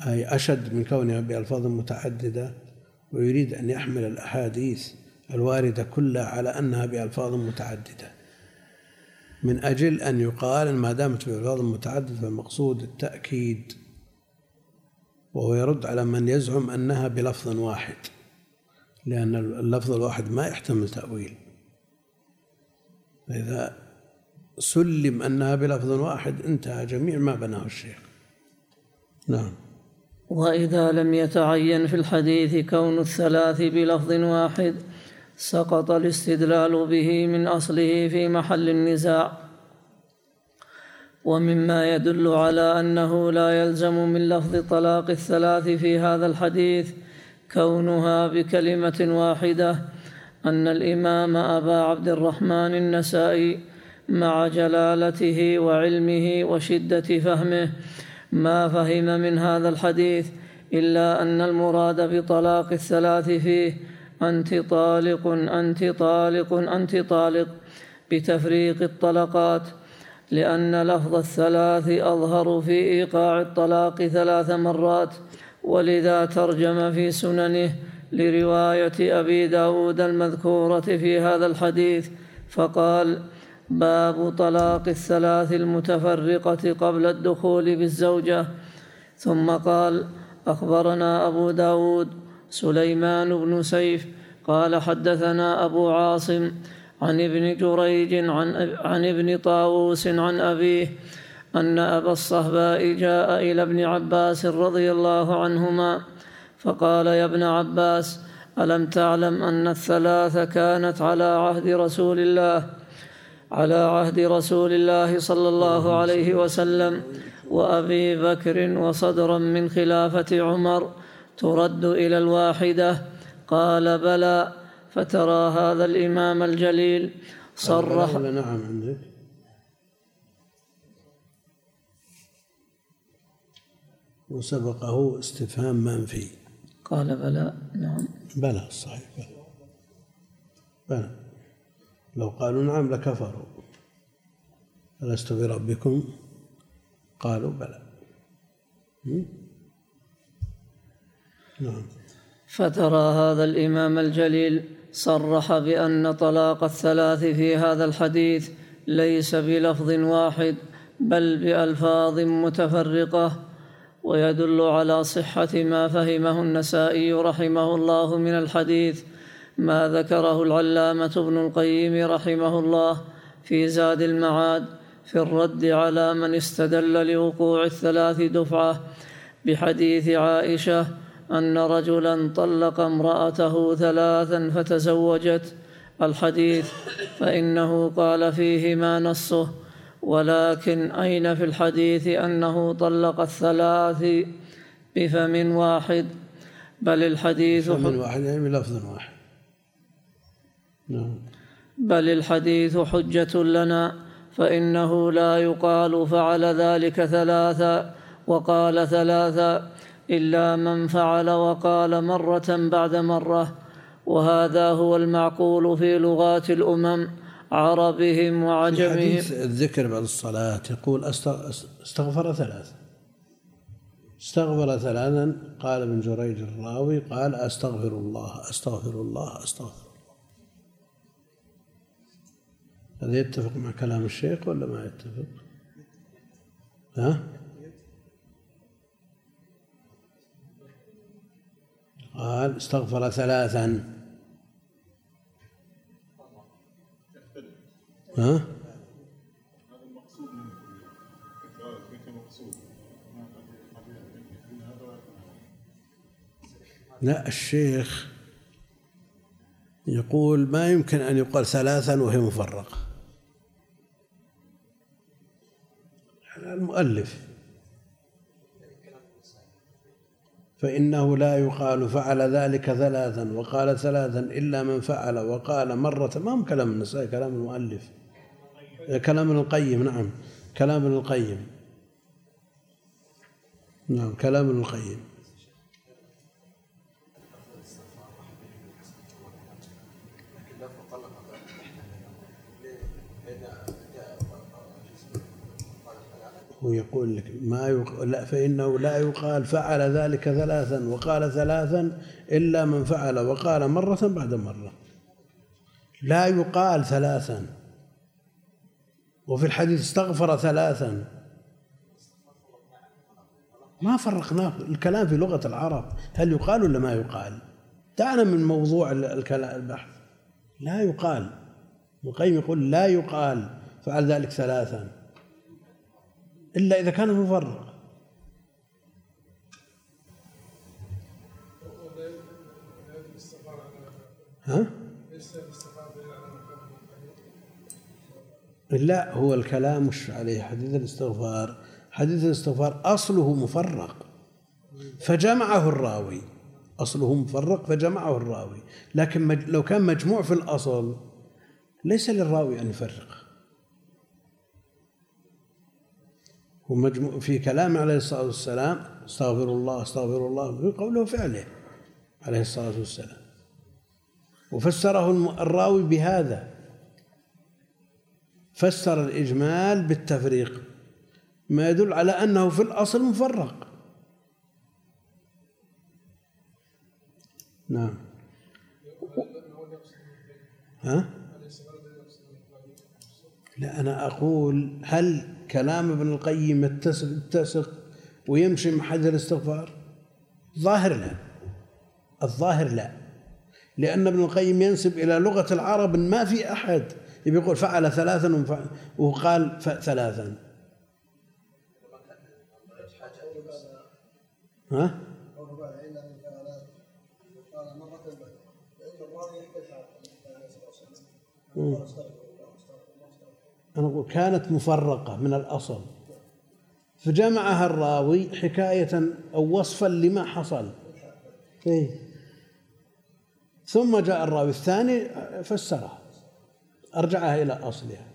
أي أشد من كونها بألفاظ متعددة ويريد أن يحمل الأحاديث الواردة كلها على أنها بألفاظ متعددة. من أجل أن يقال ما دامت بألفاظ متعددة فالمقصود التأكيد وهو يرد على من يزعم أنها بلفظ واحد لأن اللفظ الواحد ما يحتمل تأويل. فإذا سلم أنها بلفظ واحد انتهى جميع ما بناه الشيخ. نعم. وإذا لم يتعين في الحديث كون الثلاث بلفظ واحد سقط الاستدلال به من أصله في محل النزاع. ومما يدل على أنه لا يلزم من لفظ طلاق الثلاث في هذا الحديث كونها بكلمة واحدة أن الإمام أبا عبد الرحمن النسائي مع جلالته وعلمه وشدة فهمه ما فهم من هذا الحديث إلا أن المراد بطلاق الثلاث فيه أنت طالق أنت طالق أنت طالق بتفريق الطلقات لأن لفظ الثلاث أظهر في إيقاع الطلاق ثلاث مرات ولذا ترجم في سننه لرواية أبي داود المذكورة في هذا الحديث فقال باب طلاق الثلاث المتفرقة قبل الدخول بالزوجة. ثم قال أخبرنا أبو داود سليمان بن سيف قال حدثنا أبو عاصم عن ابن جريج عن, عن ابن طاووس عن أبيه أن أبا الصهباء جاء إلى ابن عباس رضي الله عنهما فقال يا ابن عباس ألم تعلم أن الثلاث كانت على عهد رسول الله على عهد رسول الله صلى الله عليه وسلم وأبي بكر وصدرا من خلافة عمر ترد إلى الواحدة قال بلى فترى هذا الإمام الجليل صرح. نعم عندك. وسبقه استفهام منفي. قال بلى نعم. بلى صحيح بلى. بلى. لو قالوا نعم لكفروا. ألست بربكم؟ قالوا بلى. نعم. فترى هذا الإمام الجليل صرح بأن طلاق الثلاث في هذا الحديث ليس بلفظ واحد بل بألفاظ متفرقة ويدل على صحة ما فهمه النسائي رحمه الله من الحديث ما ذكره العلامة ابن القيم رحمه الله في زاد المعاد في الرد على من استدل لوقوع الثلاث دفعة بحديث عائشة أن رجلا طلق امرأته ثلاثا فتزوجت الحديث فإنه قال فيه ما نصه ولكن أين في الحديث أنه طلق الثلاث بفم واحد؟ بل الحديث بفم واحد يعني بلفظ واحد. نعم. بل الحديث حجة لنا فإنه لا يقال فعل ذلك ثلاثا وقال ثلاثا إلا من فعل وقال مرة بعد مرة وهذا هو المعقول في لغات الأمم. عربهم وعجمهم حديث الذكر بعد الصلاة يقول استغفر ثلاثة استغفر ثلاثا. قال ابن جريج الراوي قال أستغفر الله أستغفر الله أستغفر هذا يتفق مع كلام الشيخ ولا ما يتفق؟ ها؟ قال استغفر ثلاثا. ها؟ لا الشيخ يقول ما يمكن أن يقال ثلاثا وهي مفرقة. المؤلف. فإنه لا يقال فعل ذلك ثلاثا وقال ثلاثا إلا من فعل وقال مرة. ما هو كلام النسائي؟ كلام المؤلف. كلام ابن القيم نعم. كلام ابن القيم. نعم كلام ابن القيم. ويقول لك ما يقال لا فإنه لا يقال فعل ذلك ثلاثا وقال ثلاثا إلا من فعل وقال مرة بعد مرة. لا يقال ثلاثا. وفي الحديث استغفر ثلاثا. ما فرقناه الكلام في لغة العرب. هل يقال ولا ما يقال؟ دعنا من موضوع البحث. لا يقال. القيم يقول لا يقال. فعل ذلك ثلاثا. إلا إذا كان مفرق. ها؟ لا هو الكلام مش عليه. حديث الاستغفار حديث الاستغفار أصله مفرق. فجمعه الراوي أصله مفرق فجمعه الراوي. لكن لو كان مجموع في الأصل ليس للراوي أن يفرقه ومجموع في كلام عليه الصلاة والسلام استغفر الله استغفر الله في قوله وفعله عليه الصلاة والسلام. وفسره الراوي بهذا. فسر الإجمال بالتفريق ما يدل على أنه في الأصل مفرق. نعم. ها؟ لا أنا أقول هل كلام ابن القيم يتسق ويمشي مع حد الاستغفار؟ ظاهر لا. الظاهر لا. لأن ابن القيم ينسب إلى لغة العرب ما في أحد. يقول فعل ثلاثا وقال ثلاثا. ها؟ أنا أقول كانت مفرقة من الأصل. فجمعها الراوي حكاية أو وصفا لما حصل. إيه؟ ثم جاء الراوي الثاني فسرها أرجعها إلى أصلها.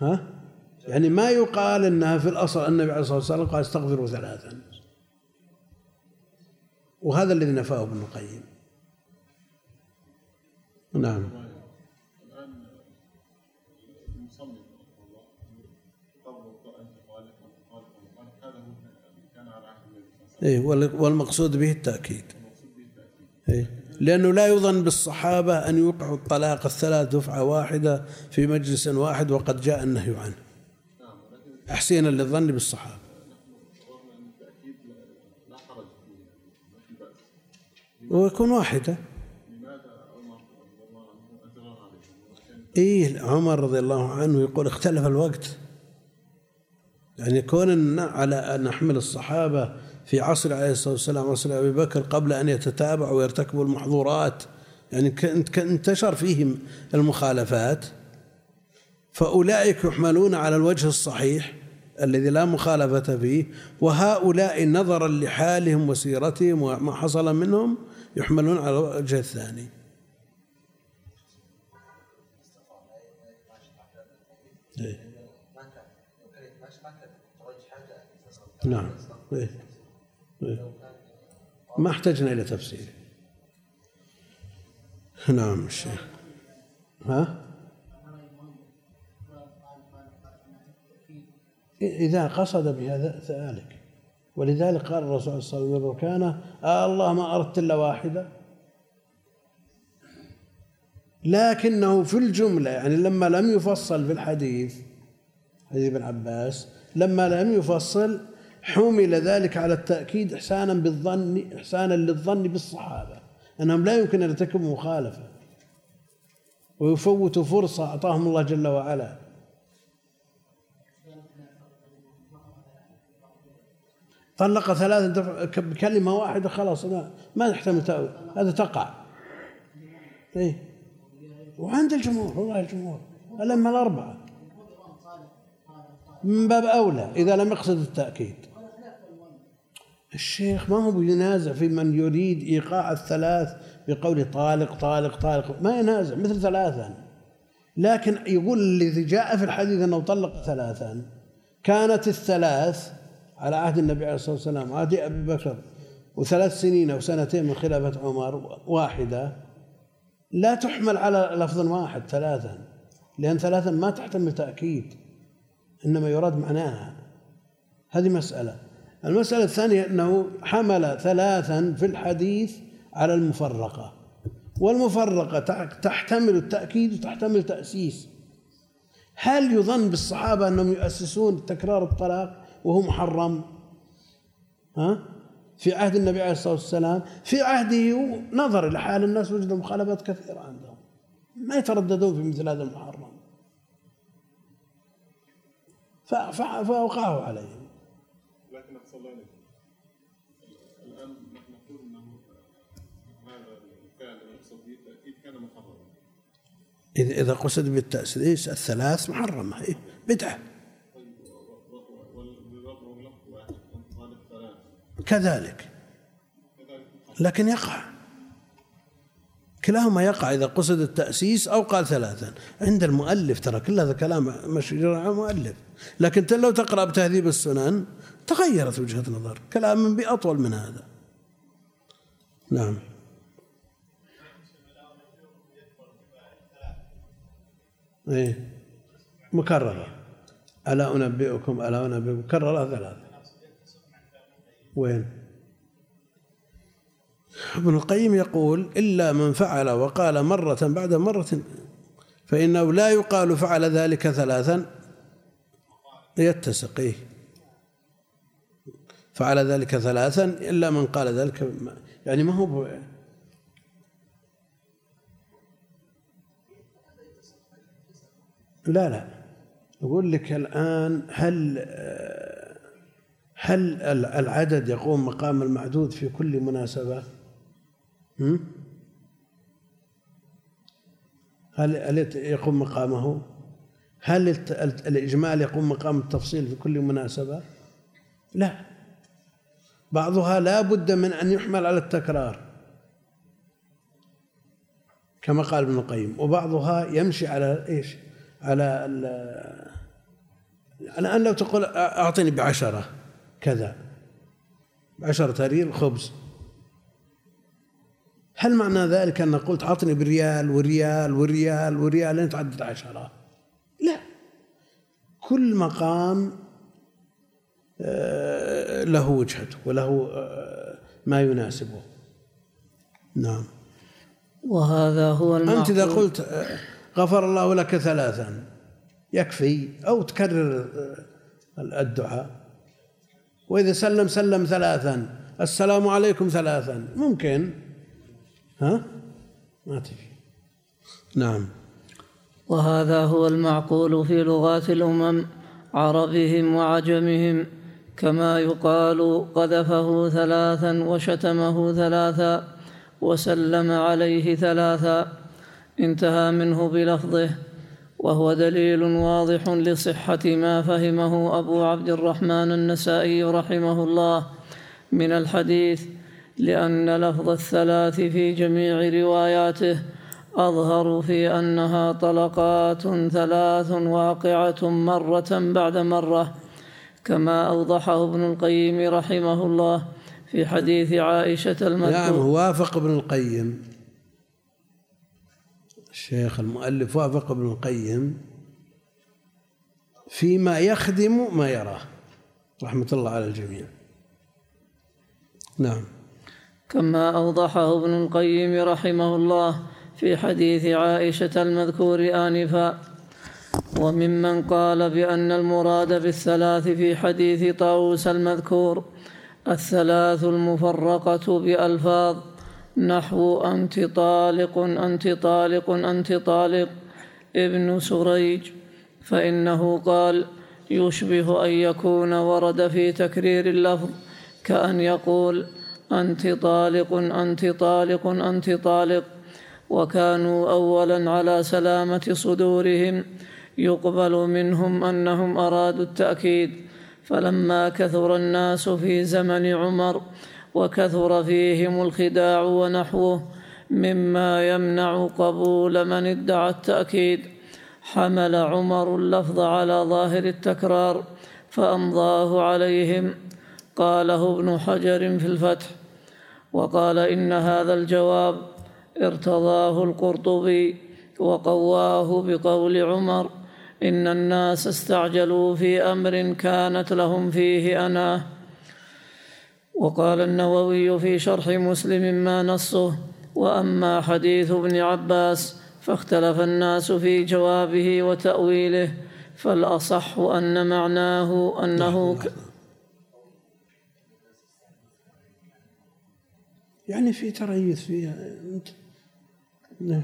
ها؟ يعني ما يقال أنها في الأصل النبي عليه الصلاة والسلام قال استغفروا ثلاثا. وهذا الذي نفاه ابن القيم. نعم. إيه والمقصود به التأكيد. إيه. لأنه لا يظن بالصحابة أن يوقعوا الطلاق الثلاث دفعة واحدة في مجلس واحد وقد جاء النهي عنه. تحسينا للظن بالصحابة. ويكون واحدة. إيه عمر رضي الله عنه يقول اختلف الوقت. يعني كون على أن نحمل الصحابة في عصر عليه الصلاة والسلام عصر أبي بكر قبل أن يتتابعوا ويرتكبوا المحظورات يعني انتشر فيهم المخالفات فأولئك يحملون على الوجه الصحيح الذي لا مخالفة فيه وهؤلاء نظرا لحالهم وسيرتهم وما حصل منهم يحملون على الوجه الثاني إيه. نعم إيه. إيه. ما احتجنا إلى تفسير. نعم الشيخ. ها؟ إذا قصد بهذا ذلك ولذلك قال الرسول صلى الله عليه وسلم كان آه الله ما أردت إلا واحدة. لكنه في الجملة يعني لما لم يفصل في الحديث حديث ابن عباس لما لم يفصل حمل ذلك على التأكيد إحسانا بالظن إحسانا للظن بالصحابة أنهم لا يمكن أن يرتكبوا مخالفة. ويفوتوا فرصة أعطاهم الله جل وعلا. طلق ثلاثة بكلمة واحدة خلاص ما, ما نحتمل تأويل. هذا تقع. إيه. وعند الجمهور والله الجمهور. الأئمة الأربعة. من باب أولى إذا لم يقصد التأكيد. الشيخ ما هو بينازع في من يريد إيقاع الثلاث بقول طالق طالق طالق. ما ينازع مثل ثلاثا لكن يقول الذي جاء في الحديث أنه طلق ثلاثا كانت الثلاث على عهد النبي عليه الصلاة والسلام عهد أبي بكر وثلاث سنين أو سنتين من خلافة عمر واحدة لا تحمل على لفظ واحد ثلاثا لأن ثلاثا ما تحتمل تأكيد إنما يراد معناها. هذه مسألة. المسألة الثانية أنه حمل ثلاثا في الحديث على المفرقة. والمفرقة تحتمل التأكيد وتحتمل تأسيس. هل يظن بالصحابة أنهم يؤسسون تكرار الطلاق وهو محرم؟ ها؟ في عهد النبي عليه الصلاة والسلام في عهده نظر إلى حال الناس وجدوا مخالفات كثيرة عندهم. ما يترددون في مثل هذا المحرم. فأوقعه عليهم. إذا قصد بالتأسيس الثلاث محرمة. إيه بدعة. كذلك. لكن يقع. كلاهما يقع إذا قصد التأسيس أو قال ثلاثا. عند المؤلف ترى كل هذا كلام مشهور عن المؤلف. لكن لو تقرأ بتهذيب السنن تغيرت وجهة نظر. كلام بأطول من هذا. نعم. إيه. مكررة. ألا أنبئكم ألا أنبئكم. كررها ثلاثة. وين؟ ابن القيم يقول إلا من فعل وقال مرة بعد مرة فإنه لا يقال فعل ذلك ثلاثا. يتسق إيه. فعل ذلك ثلاثا إلا من قال ذلك يعني ما هو لا لا أقول لك الآن هل هل العدد يقوم مقام المعدود في كل مناسبة؟ هل يقوم مقامه؟ هل الإجمال يقوم مقام التفصيل في كل مناسبة؟ لا بعضها لا بد من أن يحمل على التكرار كما قال ابن القيم وبعضها يمشي على إيش؟ على الآن لو تقول أعطني بعشرة كذا. عشرة ريال خبز. هل معنى ذلك أن قلت أعطني بريال وريال وريال وريال لين تعدد عشرة؟ لا. كل مقام آه، له وجهته وله آه، ما يناسبه. نعم. وهذا هو المعقول أنت إذا قلت آه، غفر الله لك ثلاثا. يكفي أو تكرر الدعاء. وإذا سلم سلم ثلاثا. السلام عليكم ثلاثا. ممكن. ها؟ ما تفي. نعم. وهذا هو المعقول في لغات الأمم عربهم وعجمهم كما يقال قذفه ثلاثا وشتمه ثلاثا وسلم عليه ثلاثا. انتهى منه بلفظه وهو دليل واضح لصحة ما فهمه أبو عبد الرحمن النسائي رحمه الله من الحديث لأن لفظ الثلاث في جميع رواياته أظهر في أنها طلقات ثلاث واقعة مرة بعد مرة كما أوضحه ابن القيم رحمه الله في حديث عائشة نعم المذكور وافق ابن القيم. الشيخ المؤلف وافق ابن القيم فيما يخدم ما يراه. رحمة الله على الجميع. نعم. كما أوضحه ابن القيم رحمه الله في حديث عائشة المذكور آنفا. وممن قال بأن المراد بالثلاث في حديث طاووس المذكور الثلاث المفرقة بألفاظ نحو أنت طالق أنت طالق أنت طالق. ابن سريج فإنه قال يشبه أن يكون ورد في تكرير اللفظ كأن يقول أنت طالق أنت طالق أنت طالق. وكانوا اولا على سلامة صدورهم. يقبل منهم أنهم أرادوا التأكيد. فلما كثر الناس في زمن عمر وكثر فيهم الخداع ونحوه مما يمنع قبول من ادعى التأكيد. حمل عمر اللفظ على ظاهر التكرار فأمضاه عليهم. قاله ابن حجر في الفتح. وقال إن هذا الجواب ارتضاه القرطبي وقواه بقول عمر إن الناس استعجلوا في أمر كانت لهم فيه أناه وقال النووي في شرح مسلم ما نصه وأما حديث ابن عباس فاختلف الناس في جوابه وتأويله فالأصح أن معناه أنه ك- يعني في تريث فيها أنت نعم.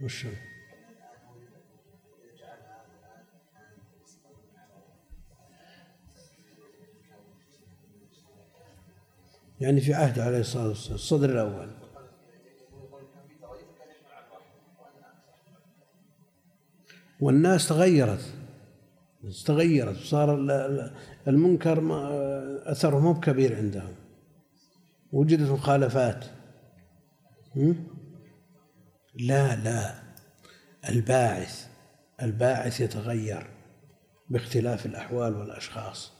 وش يعني في عهد عليه الصلاة والسلام الصدر الأول. والناس تغيرت تغيرت. صار ال- ال- المنكر أثره مو بكبير عندهم. وجدت مخالفات؟ لا لا. الباعث الباعث يتغير باختلاف الأحوال والأشخاص.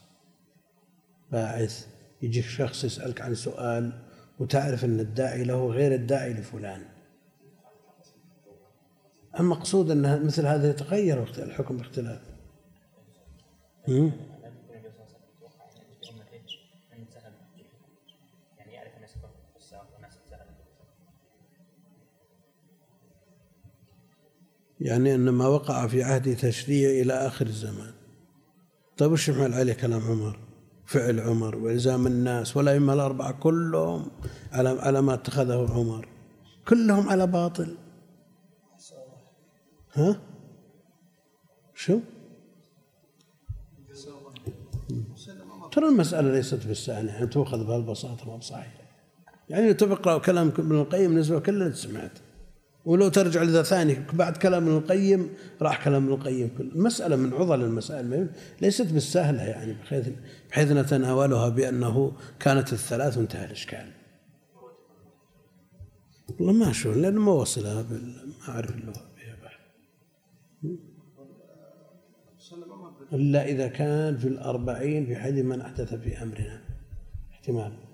باعث يجيك شخص يسألك عن سؤال وتعرف أن الداعي له غير الداعي لفلان. المقصود أن مثل هذا يتغير الحكم باختلاف؟ يعني يعني أن ما وقع في عهد تشريع إلى آخر الزمان. طيب وش يحمل عليه كلام عمر؟ فعل عمر وإلزام الناس والأئمة الأربعة كلهم على على ما اتخذه عمر. كلهم على باطل. ها؟ شو؟ ترى المسألة ليست بالسهلة يعني تؤخذ بهالبساطة ما بصحيح. يعني تقرأ كلام ابن القيم بالنسبة لكل اللي سمعت ولو ترجع لذا ثاني بعد كلام ابن القيم راح كلام ابن القيم كله. المسألة من عضل المسائل ليست بالسهلة يعني بحيث بحيث نتناولها بأنه كانت الثلاث وانتهى الإشكال. والله ما أشوف لأنه ما وصلها بال- ما أعرف اللغة بها بحث إلا إذا كان في الأربعين في حد من أحدث في أمرنا. احتمال.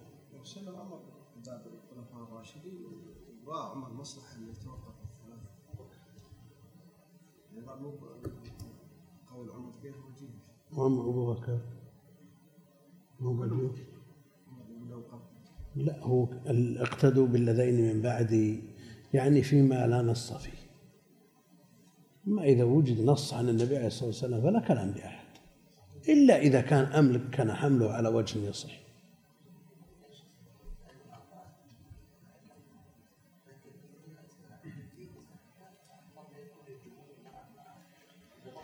وأما أبو بكر لو قبل لا هو اقتدوا بالذين من بعدي يعني فيما لا نص فيه. ما إذا وجد نص عن النبي عليه الصلاة والسلام فلا كلام لأحد. إلا إذا كان أملك كان حمله على وجه يصح.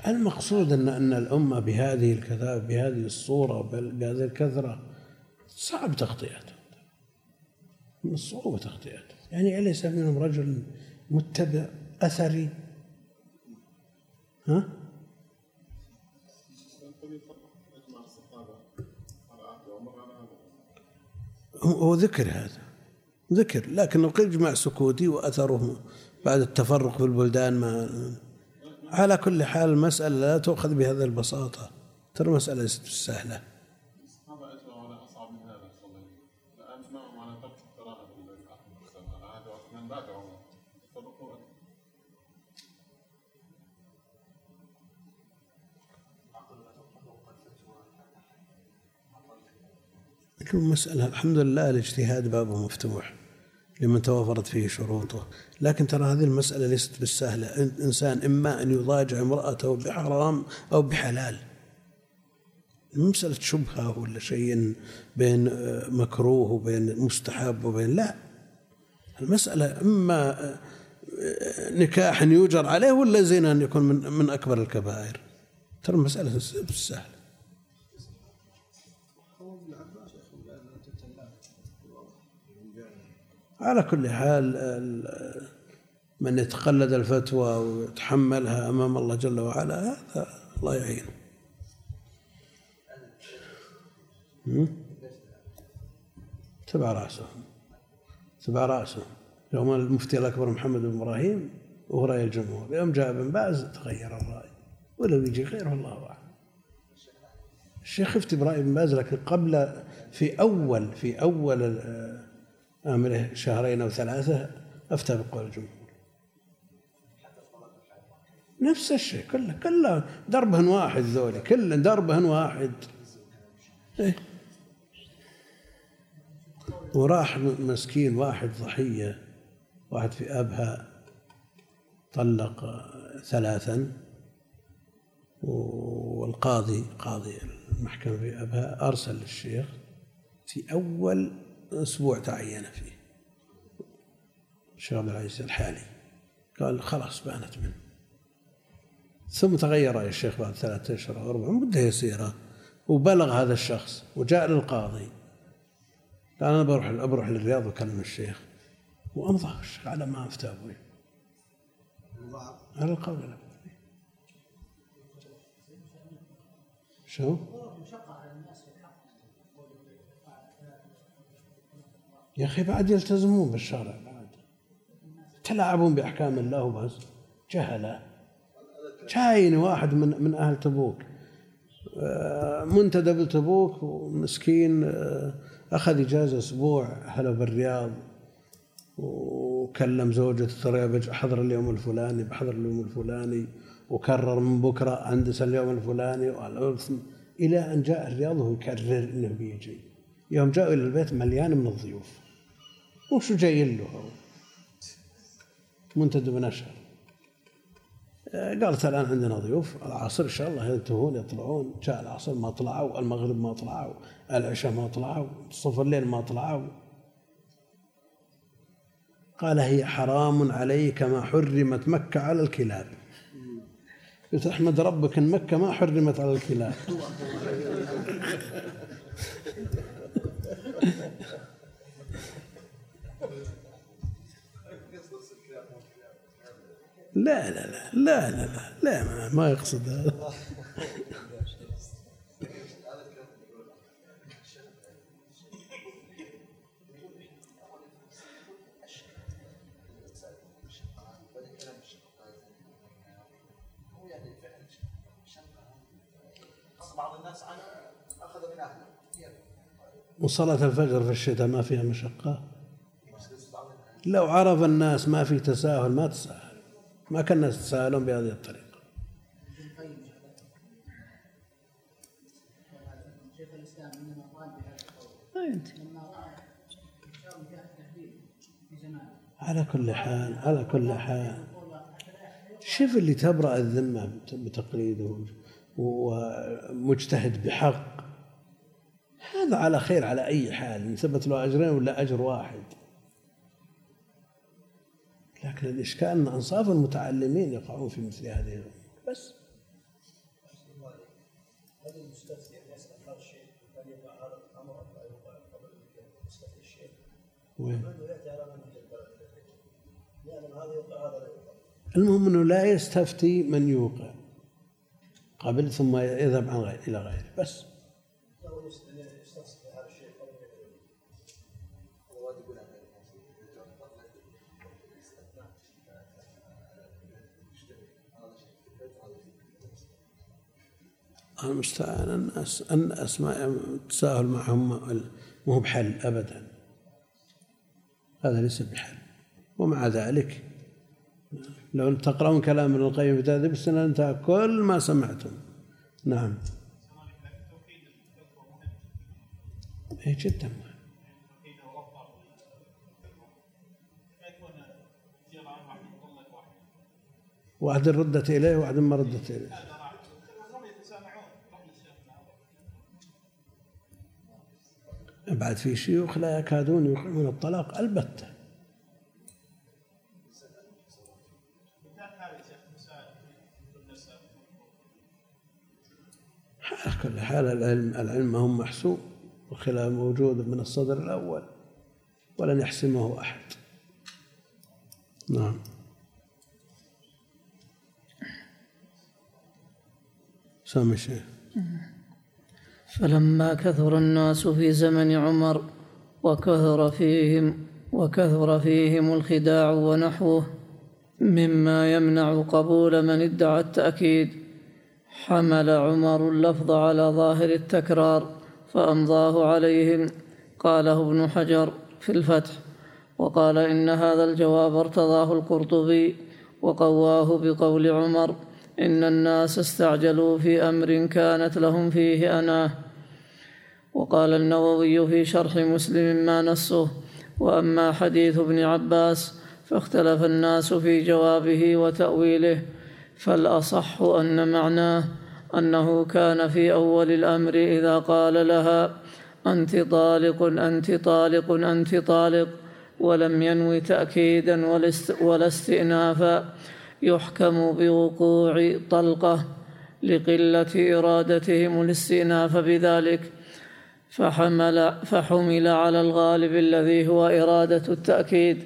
المقصود أن أن الأمة بهذه الكثافة بهذه الصورة بهذه الكثرة صعب تغطيته من الصعوبة تغطيته يعني أليس منهم رجل متبع أثري؟ ها؟ هو ذكر هذا. ذكر لكن لو يجمع سكوتي وأثره بعد التفرق في البلدان ما على كل حال المسألة لا تؤخذ بهذه البساطة ترى مسألة ليست سهلة الصحابه اجمعوا على اصعب من هذا صلى الله عليه وسلم الان اجمعوا على ترك القراءه بالعهد على عهد عثمان بعد عمر تفرقوا أكثر. لكن مسألة الحمد لله الاجتهاد بابه مفتوح لمن توفرت فيه شروطه لكن ترى هذه المسألة ليست بالسهلة. إن- إنسان إما أن يضاجع امرأته بحرام أو بحلال. مسألة شبهة ولا شيء بين آه، مكروه وبين مستحب وبين لا. المسألة إما آه، نكاح يوجر عليه ولا زنا يكون من من أكبر الكبائر. ترى المسألة بالسهلة على كل حال ال- من يتقلد الفتوى ويتحملها أمام الله جل وعلا هذا الله يعينه. تبع رأسهم. تبع رأسهم. يوم المفتي الأكبر محمد بن إبراهيم وهو رأي الجمهور. يوم جاء ابن باز تغير الرأي. ولو يجي غيره الله أعلم. الشيخ يفتي براي ابن باز لكن قبل في أول في أول امره شهرين أو ثلاثة افتى بقول الجمهور. نفس الشيء كله كله دربهن واحد ذولي كل دربهن واحد إيه. وراح مسكين واحد ضحية واحد في أبها طلق ثلاثا والقاضي قاضي المحكمة في أبها أرسل للشيخ في أول أسبوع تعين فيه. الشيخ عبد العزيز الحالي؟ قال خلاص بانت منه. ثم تغير رأي الشيخ بعد ثلاثة أشهر أو أربعة مدة يسيرة وبلغ هذا الشخص وجاء للقاضي. قال أنا بروح بروح للرياض وأكلم الشيخ وأمضى الشيخ على ما أفتى أبوي. على القول. شو؟ يا أخي بعد يلتزمون بالشرع بعد. تلاعبون بأحكام الله وبس جهلة. جايني واحد من من أهل تبوك. آه، منتدب لتبوك ومسكين آه، أخذ إجازة أسبوع هلا بالرياض. وكلم زوجته ترى حضر اليوم الفلاني بحضر اليوم الفلاني. وكرر من بكرة أندس اليوم الفلاني إلى أن جاء الرياض وهو يكرر إنه بيجي. يوم جاءوا إلى البيت مليان من الضيوف. وشو جايين له؟ هو منتدب نشر. قالت الآن عندنا ضيوف العصر إن شاء الله ينتهون يطلعون. جاء العصر ما طلعوا المغرب ما طلعوا العشاء ما طلعوا صف الليل ما طلعوا. قال هي حرام علي كما حرمت مكة على الكلاب. قلت أحمد ربك إن مكة ما حرمت على الكلاب. لا لا لا لا لا لا, لا ما, يقصد. هذا وصلاة الفجر في الشتاء ما فيها مشقة. لو عرف الناس ما في تساهل ما تساهل. ما كان الناس يتساهلون بهذه الطريقة. على كل حال على كل حال. شوف اللي تبرأ الذمة بتقليده ومجتهد بحق. هذا على خير على أي حال ثبت له أجرين ولا أجر واحد. لكن الإشكال أن أنصاف المتعلمين يقعون في مثل هذه الأمور بس هل المستفتي؟ وين؟ المهم أنه لا يستفتي من يوقع قبل ثم يذهب عن غير إلى غيره بس المستعان الناس الناس ما التساهل معهم ما هو بحل أبدا. هذا ليس بحل. ومع ذلك لو تقرأون كلام ابن القيم في تهذيب السنة انتهى كل ما سمعتم. نعم. اي جدا. واحد ردت إليه وواحد ما ردت إليه. بعد في شيوخ لا يكادون يوقعون الطلاق البتة على كل حال العلم العلم هو محسوب والخلاف موجود من الصدر الأول ولن يحسمه أحد. نعم. سامي الشيخ فلما كثر الناس في زمن عمر وكثر فيهم وكثر فيهم الخداع ونحوه مما يمنع قبول من ادعى التأكيد حمل عمر اللفظ على ظاهر التكرار فأمضاه عليهم قاله ابن حجر في الفتح وقال إن هذا الجواب ارتضاه القرطبي وقواه بقول عمر إن الناس استعجلوا في أمر كانت لهم فيه أناه وقال النووي في شرح مسلم ما نصه. وأما حديث ابن عباس فاختلف الناس في جوابه وتأويله. فالأصح أن معناه أنه كان في أول الأمر إذا قال لها أنت طالق أنت طالق أنت طالق ولم ينو تأكيدا ولا استئنافا. يحكم بوقوع طلقة لقلة إرادتهم الاستئناف بذلك. فحمل فحمل على الغالب الذي هو إرادة التأكيد.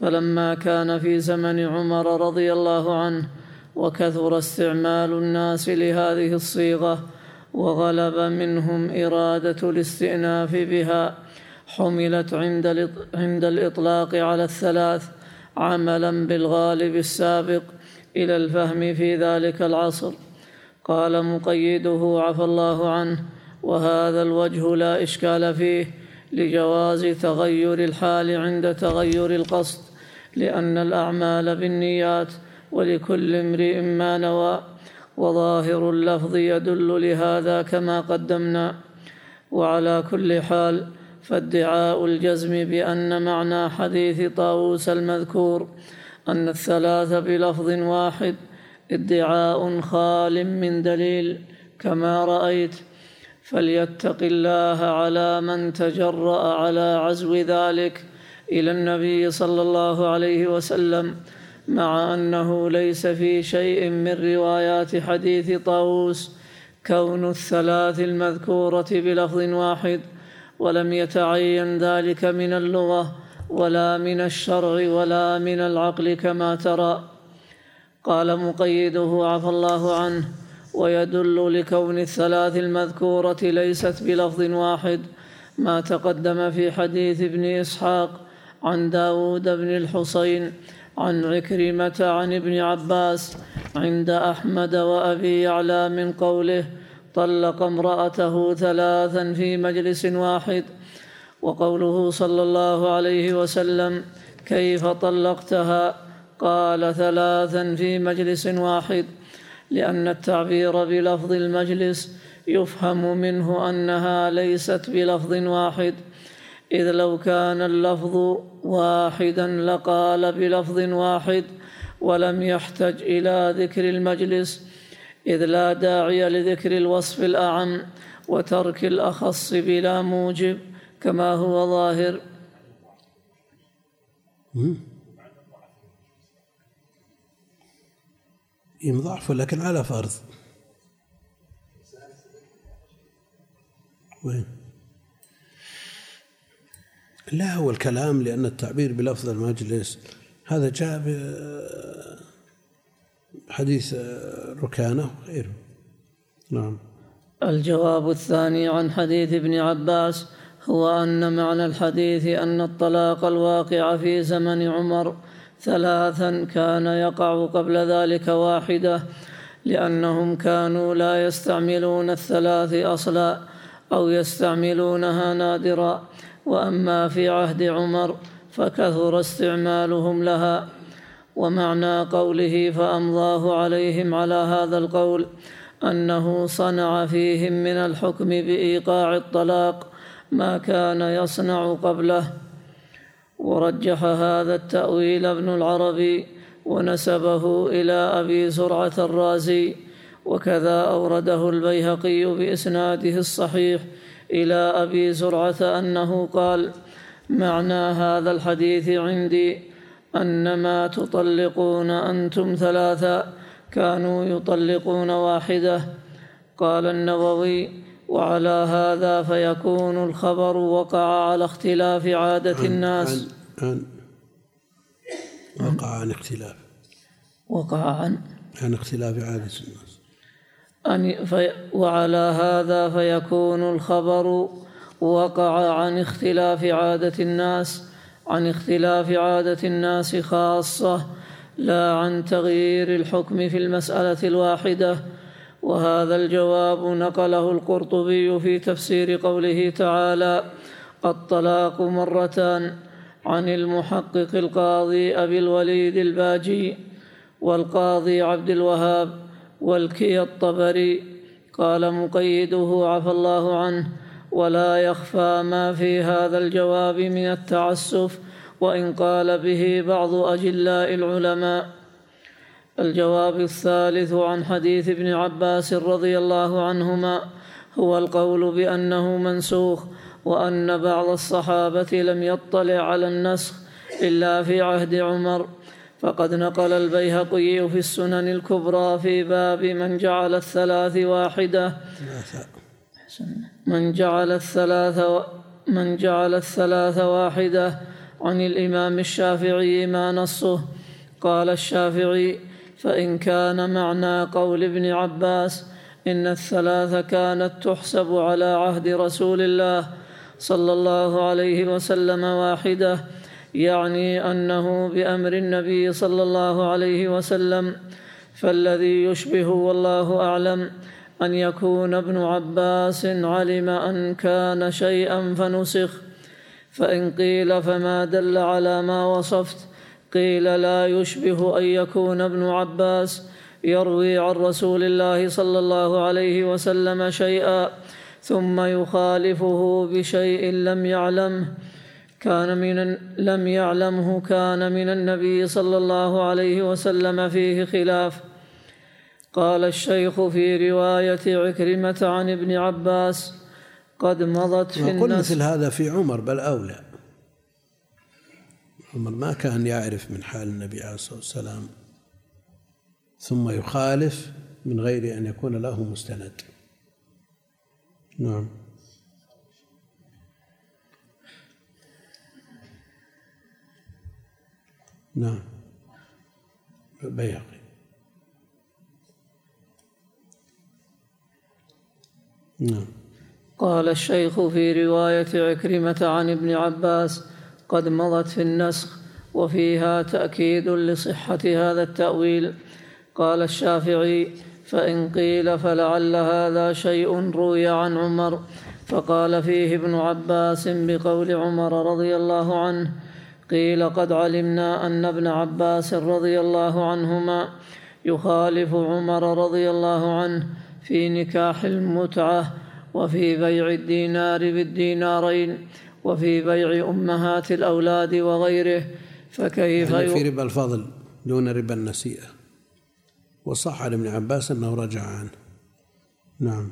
فلما كان في زمن عمر رضي الله عنه وكثر استعمال الناس لهذه الصيغة وغلب منهم إرادة الاستئناف بها حملت عند الإطلاق على الثلاث. عملا بالغالب السابق إلى الفهم في ذلك العصر. قال مقيده عفى الله عنه وهذا الوجه لا إشكال فيه لجواز تغير الحال عند تغير القصد لأن الأعمال بالنيات ولكل امرئ ما نوى وظاهر اللفظ يدل لهذا كما قدمنا. وعلى كل حال فادعاء الجزم بأن معنى حديث طاووس المذكور أن الثلاث بلفظ واحد ادعاء خال من دليل كما رأيت فليتق الله على من تجرأ على عزو ذلك إلى النبي صلى الله عليه وسلم مع أنه ليس في شيء من روايات حديث طاووس كون الثلاث المذكورة بلفظ واحد ولم يتعين ذلك من اللغة ولا من الشرع ولا من العقل كما ترى. قال مقيده عفى الله عنه. ويدل لكون الثلاث المذكورة ليست بلفظ واحد ما تقدم في حديث ابن إسحاق عن داود بن الحصين عن عكرمة عن ابن عباس عند أحمد وأبي يعلى من قوله طلق امرأته ثلاثا في مجلس واحد وقوله صلى الله عليه وسلم كيف طلقتها؟ قال ثلاثا في مجلس واحد لأن التعبير بلفظ المجلس يفهم منه أنها ليست بلفظ واحد. إذ لو كان اللفظ واحدا لقال بلفظ واحد ولم يحتج إلى ذكر المجلس إذ لا داعي لذكر الوصف الأعم وترك الأخص بلا موجب كما هو ظاهر. يمضعف لكن على فرض. وين؟ لا هو الكلام لأن التعبير بلفظ المجلس. هذا جاء بحديث ركانة وغيره نعم. الجواب الثاني عن حديث ابن عباس هو أن معنى الحديث أن الطلاق الواقع في زمن عمر ثلاثا كان يقع قبل ذلك واحدة لأنهم كانوا لا يستعملون الثلاث أصلا أو يستعملونها نادرا وأما في عهد عمر فكثر استعمالهم لها. ومعنى قوله فأمضاه عليهم على هذا القول أنه صنع فيهم من الحكم بإيقاع الطلاق ما كان يصنع قبله. ورجح هذا التأويل ابن العربي ونسبه إلى أبي زرعة الرازي وكذا أورده البيهقي بإسناده الصحيح إلى أبي زرعة أنه قال معنى هذا الحديث عندي أن ما تطلقون أنتم ثلاثة كانوا يطلقون واحدة. قال النووي وعلى هذا فيكون الخبر وقع على اختلاف عادة الناس. عن عن وقع عن اختلاف. وقع عن عن اختلاف عادة الناس. أن في وعلى هذا فيكون الخبر وقع عن اختلاف عادة الناس. عن اختلاف عادة الناس خاصة لا عن تغيير الحكم في المسألة الواحدة. وهذا الجواب نقله القرطبي في تفسير قوله تعالى الطلاق مرتان عن المحقق القاضي أبي الوليد الباجي والقاضي عبد الوهاب والكي الطبري قال مقيده عفى الله عنه ولا يخفى ما في هذا الجواب من التعسف وإن قال به بعض أجلاء العلماء. الجواب الثالث عن حديث ابن عباس رضي الله عنهما هو القول بأنه منسوخ وأن بعض الصحابة لم يطلع على النسخ إلا في عهد عمر. فقد نقل البيهقي في السنن الكبرى في باب من جعل الثلاث واحدة. من جعل الثلاث من جعل الثلاث واحدة عن الإمام الشافعي ما نصه. قال الشافعي فإن كان معنى قول ابن عباس إن الثلاث كانت تحسب على عهد رسول الله صلى الله عليه وسلم واحدة يعني أنه بأمر النبي صلى الله عليه وسلم فالذي يشبه والله أعلم أن يكون ابن عباس علم أن كان شيئا فنسخ. فإن قيل فما دل على ما وصفت. قيل لا يشبه أن يكون ابن عباس يروي عن رسول الله صلى الله عليه وسلم شيئا ثم يخالفه بشيء لم يعلمه. كان من لم يعلمه كان من النبي صلى الله عليه وسلم فيه خلاف. قال الشيخ في رواية عكرمة عن ابن عباس قد مضت في الناس مثل هذا في عمر بل أولى. عمر ما كان يعرف من حال النبي عليه الصلاة والسلام. ثم يخالف من غير أن يكون له مستند. نعم. نعم. البيهقي نعم. قال الشيخ في رواية عكرمة عن ابن عباس قد مضت في النسخ وفيها تأكيد لصحة هذا التأويل. قال الشافعي فإن قيل فلعل هذا شيء روي عن عمر. فقال فيه ابن عباس بقول عمر رضي الله عنه قيل قد علمنا أن ابن عباس رضي الله عنهما يخالف عمر رضي الله عنه في نكاح المتعة وفي بيع الدينار بالدينارين وفي بيع أمهات الأولاد وغيره فكيف يعني في. ربا الفضل دون ربا النسيئة. وصح عن ابن عباس أنه رجع عنه. نعم.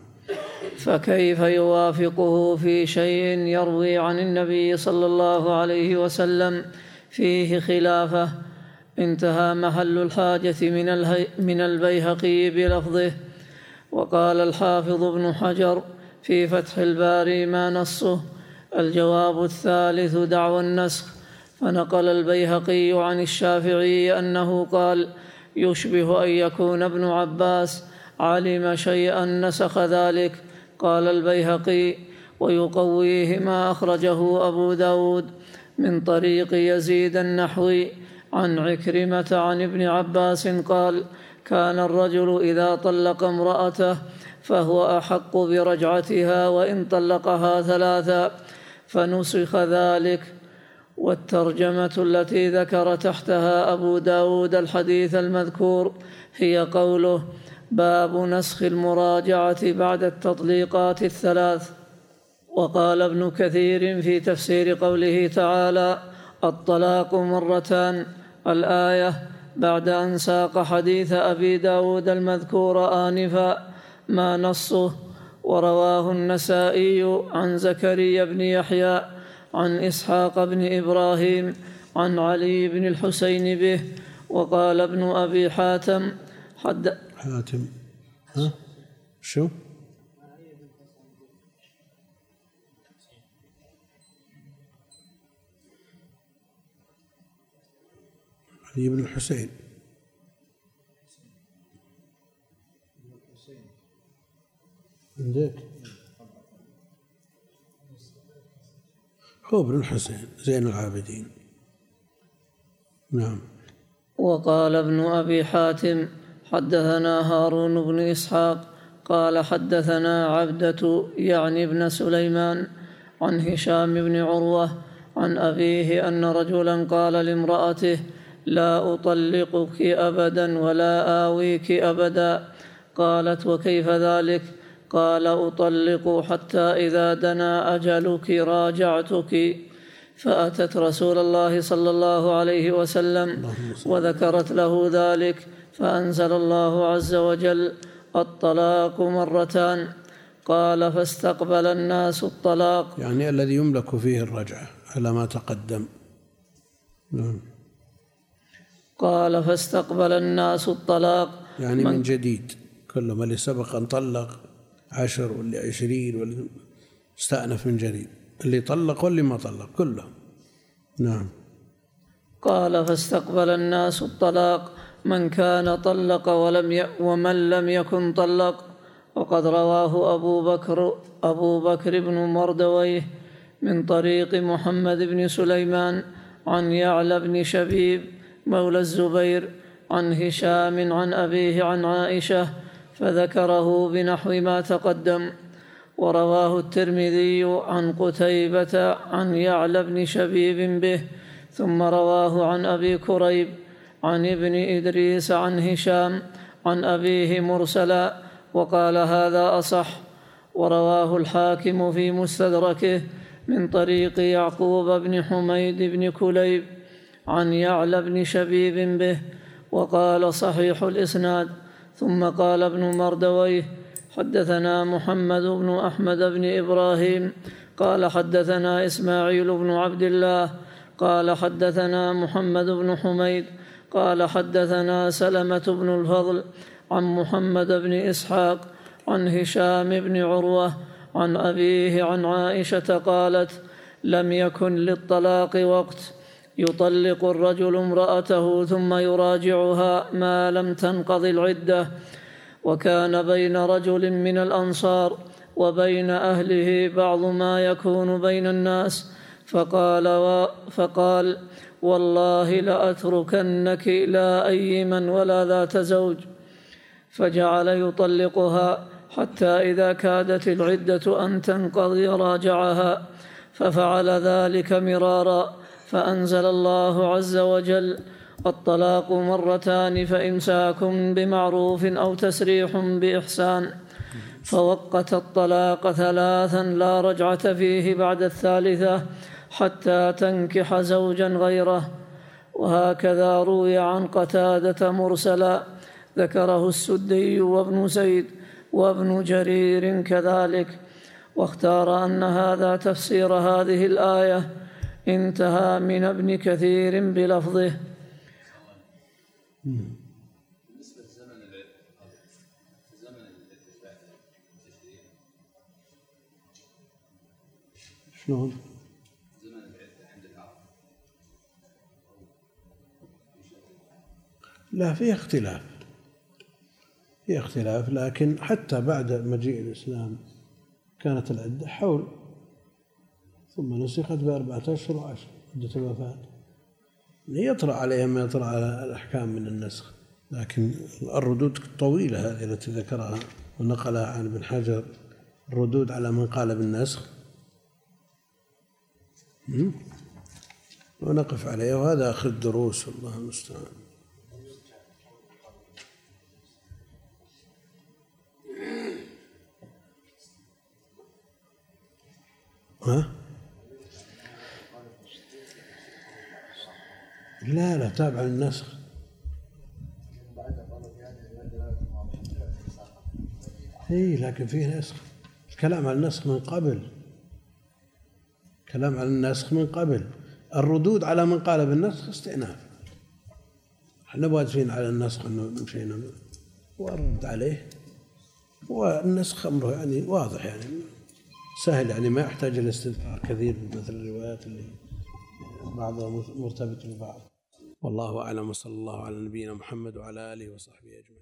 فكيف يوافقه في شيء يروي عن النبي صلى الله عليه وسلم؟ فيه خلافة. انتهى محل الحاجة من, الهي من البيهقي بلفظه. وقال الحافظ ابن حجر في فتح الباري ما نصه الجواب الثالث دعوى النسخ. فنقل البيهقي عن الشافعي أنه قال يشبه أن يكون ابن عباس علم شيئا نسخ ذلك. قال البيهقي ويقويه ما أخرجه أبو داود من طريق يزيد النحوي عن عكرمة عن ابن عباس قال كان الرجل إذا طلق امرأته فهو أحق برجعتها وإن طلقها ثلاثا فنسخ ذلك. والترجمة التي ذكر تحتها أبو داود الحديث المذكور هي قوله باب نسخ المراجعة بعد التطليقات الثلاث. وقال ابن كثير في تفسير قوله تعالى الطلاق مرتان الآية بعد أن ساق حديث أبي داود المذكور آنفا ما نصه ورواه النسائي عن زكريا بن يحيى عن إسحاق بن إبراهيم عن علي بن الحسين به وقال ابن أبي حاتم حد حاتم. ها؟ شو؟ علي بن الحسين. عندك هو ابن الحسين زين العابدين. نعم. وقال ابن أبي حاتم حدثنا هارون بن إسحاق قال حدثنا عبدة يعني ابن سليمان عن هشام بن عروة عن أبيه أن رجلا قال لامرأته لا أطلقك أبدا ولا آويك أبدا. قالت وكيف ذلك؟ قال أطلق حتى إذا دنا أجلك راجعتك. فأتت رسول الله صلى الله عليه وسلم وذكرت له ذلك فأنزل الله عز وجل الطلاق مرتان. قال فاستقبل الناس الطلاق. يعني الذي يملك فيه الرجعة على ما تقدم؟ نعم. قال فاستقبل الناس الطلاق. يعني من جديد كلما اللي سبق أن طلق عشر واللي عشرين واللي استأنف من جديد. اللي طلق واللي ما طلق كلهم. نعم. قال فاستقبل الناس الطلاق. من كان طلق ولم ي... ومن لم يكن طلق وقد رواه أبو بكر أبو بكر بن مردويه من طريق محمد بن سليمان عن يعلى بن شبيب مولى الزبير عن هشام عن أبيه عن عائشة فذكره بنحو ما تقدم. ورواه الترمذي عن قتيبة عن يعلى بن شبيب به ثم رواه عن أبي كريب عن ابن إدريس عن هشام عن أبيه مرسلا وقال هذا أصح. ورواه الحاكم في مستدركه من طريق يعقوب بن حميد بن كليب. عن يعلى بن شبيب به وقال صحيح الإسناد. ثم قال ابن مردويه حدثنا محمد بن أحمد بن إبراهيم قال حدثنا إسماعيل بن عبد الله قال حدثنا محمد بن حميد قال حدثنا سلمة بن الفضل عن محمد بن إسحاق عن هشام بن عروة عن أبيه عن عائشة قالت لم يكن للطلاق وقت. يطلق الرجل امرأته ثم يراجعها ما لم تنقض العدة. وكان بين رجل من الأنصار وبين أهله بعض ما يكون بين الناس. فقال و فقال والله لأتركنك لا أيما ولا ذات زوج. فجعل يطلقها حتى إذا كادت العدة أن تنقضي راجعها ففعل ذلك مرارا. فأنزل الله عز وجل الطلاق مرتان فإمساك بمعروف أو تسريح بإحسان. فوقت الطلاق ثلاثا لا رجعة فيه بعد الثالثة حتى تنكح زوجا غيره. وهكذا روي عن قتادة مرسلا ذكره السدي وابن زيد وابن جرير كذلك. واختار أن هذا تفسير هذه الآية انتهى من ابن كثير بلفظه. بالنسبة لزمن زمن شلون؟ زمن العدة عند العرب. لا في اختلاف. في اختلاف لكن حتى بعد مجيء الإسلام كانت العدة حول ثم نسخت بأربعة أشهر وعشر عدة الوفاة يطرأ عليها ما يطرأ على الأحكام من النسخ لكن الردود طويلة هذه التي ذكرها ونقلها عن ابن حجر الردود على من قال بالنسخ? ونقف عليها وهذا أخذ دروس الله المستعان ها؟ لا لا تابع للنسخ. إي لكن فيه نسخ. الكلام على النسخ من قبل. كلام على النسخ من قبل. الردود على من قال بالنسخ استئناف. إحنا واقفين على النسخ إنه مشينا والرد عليه. والنسخ أمره يعني واضح يعني. سهل يعني ما يحتاج إلى استذكار كثير مثل الروايات اللي بعضها مرتبط ببعض. والله أعلم وصلى الله على نبينا محمد وعلى آله وصحبه أجمعين.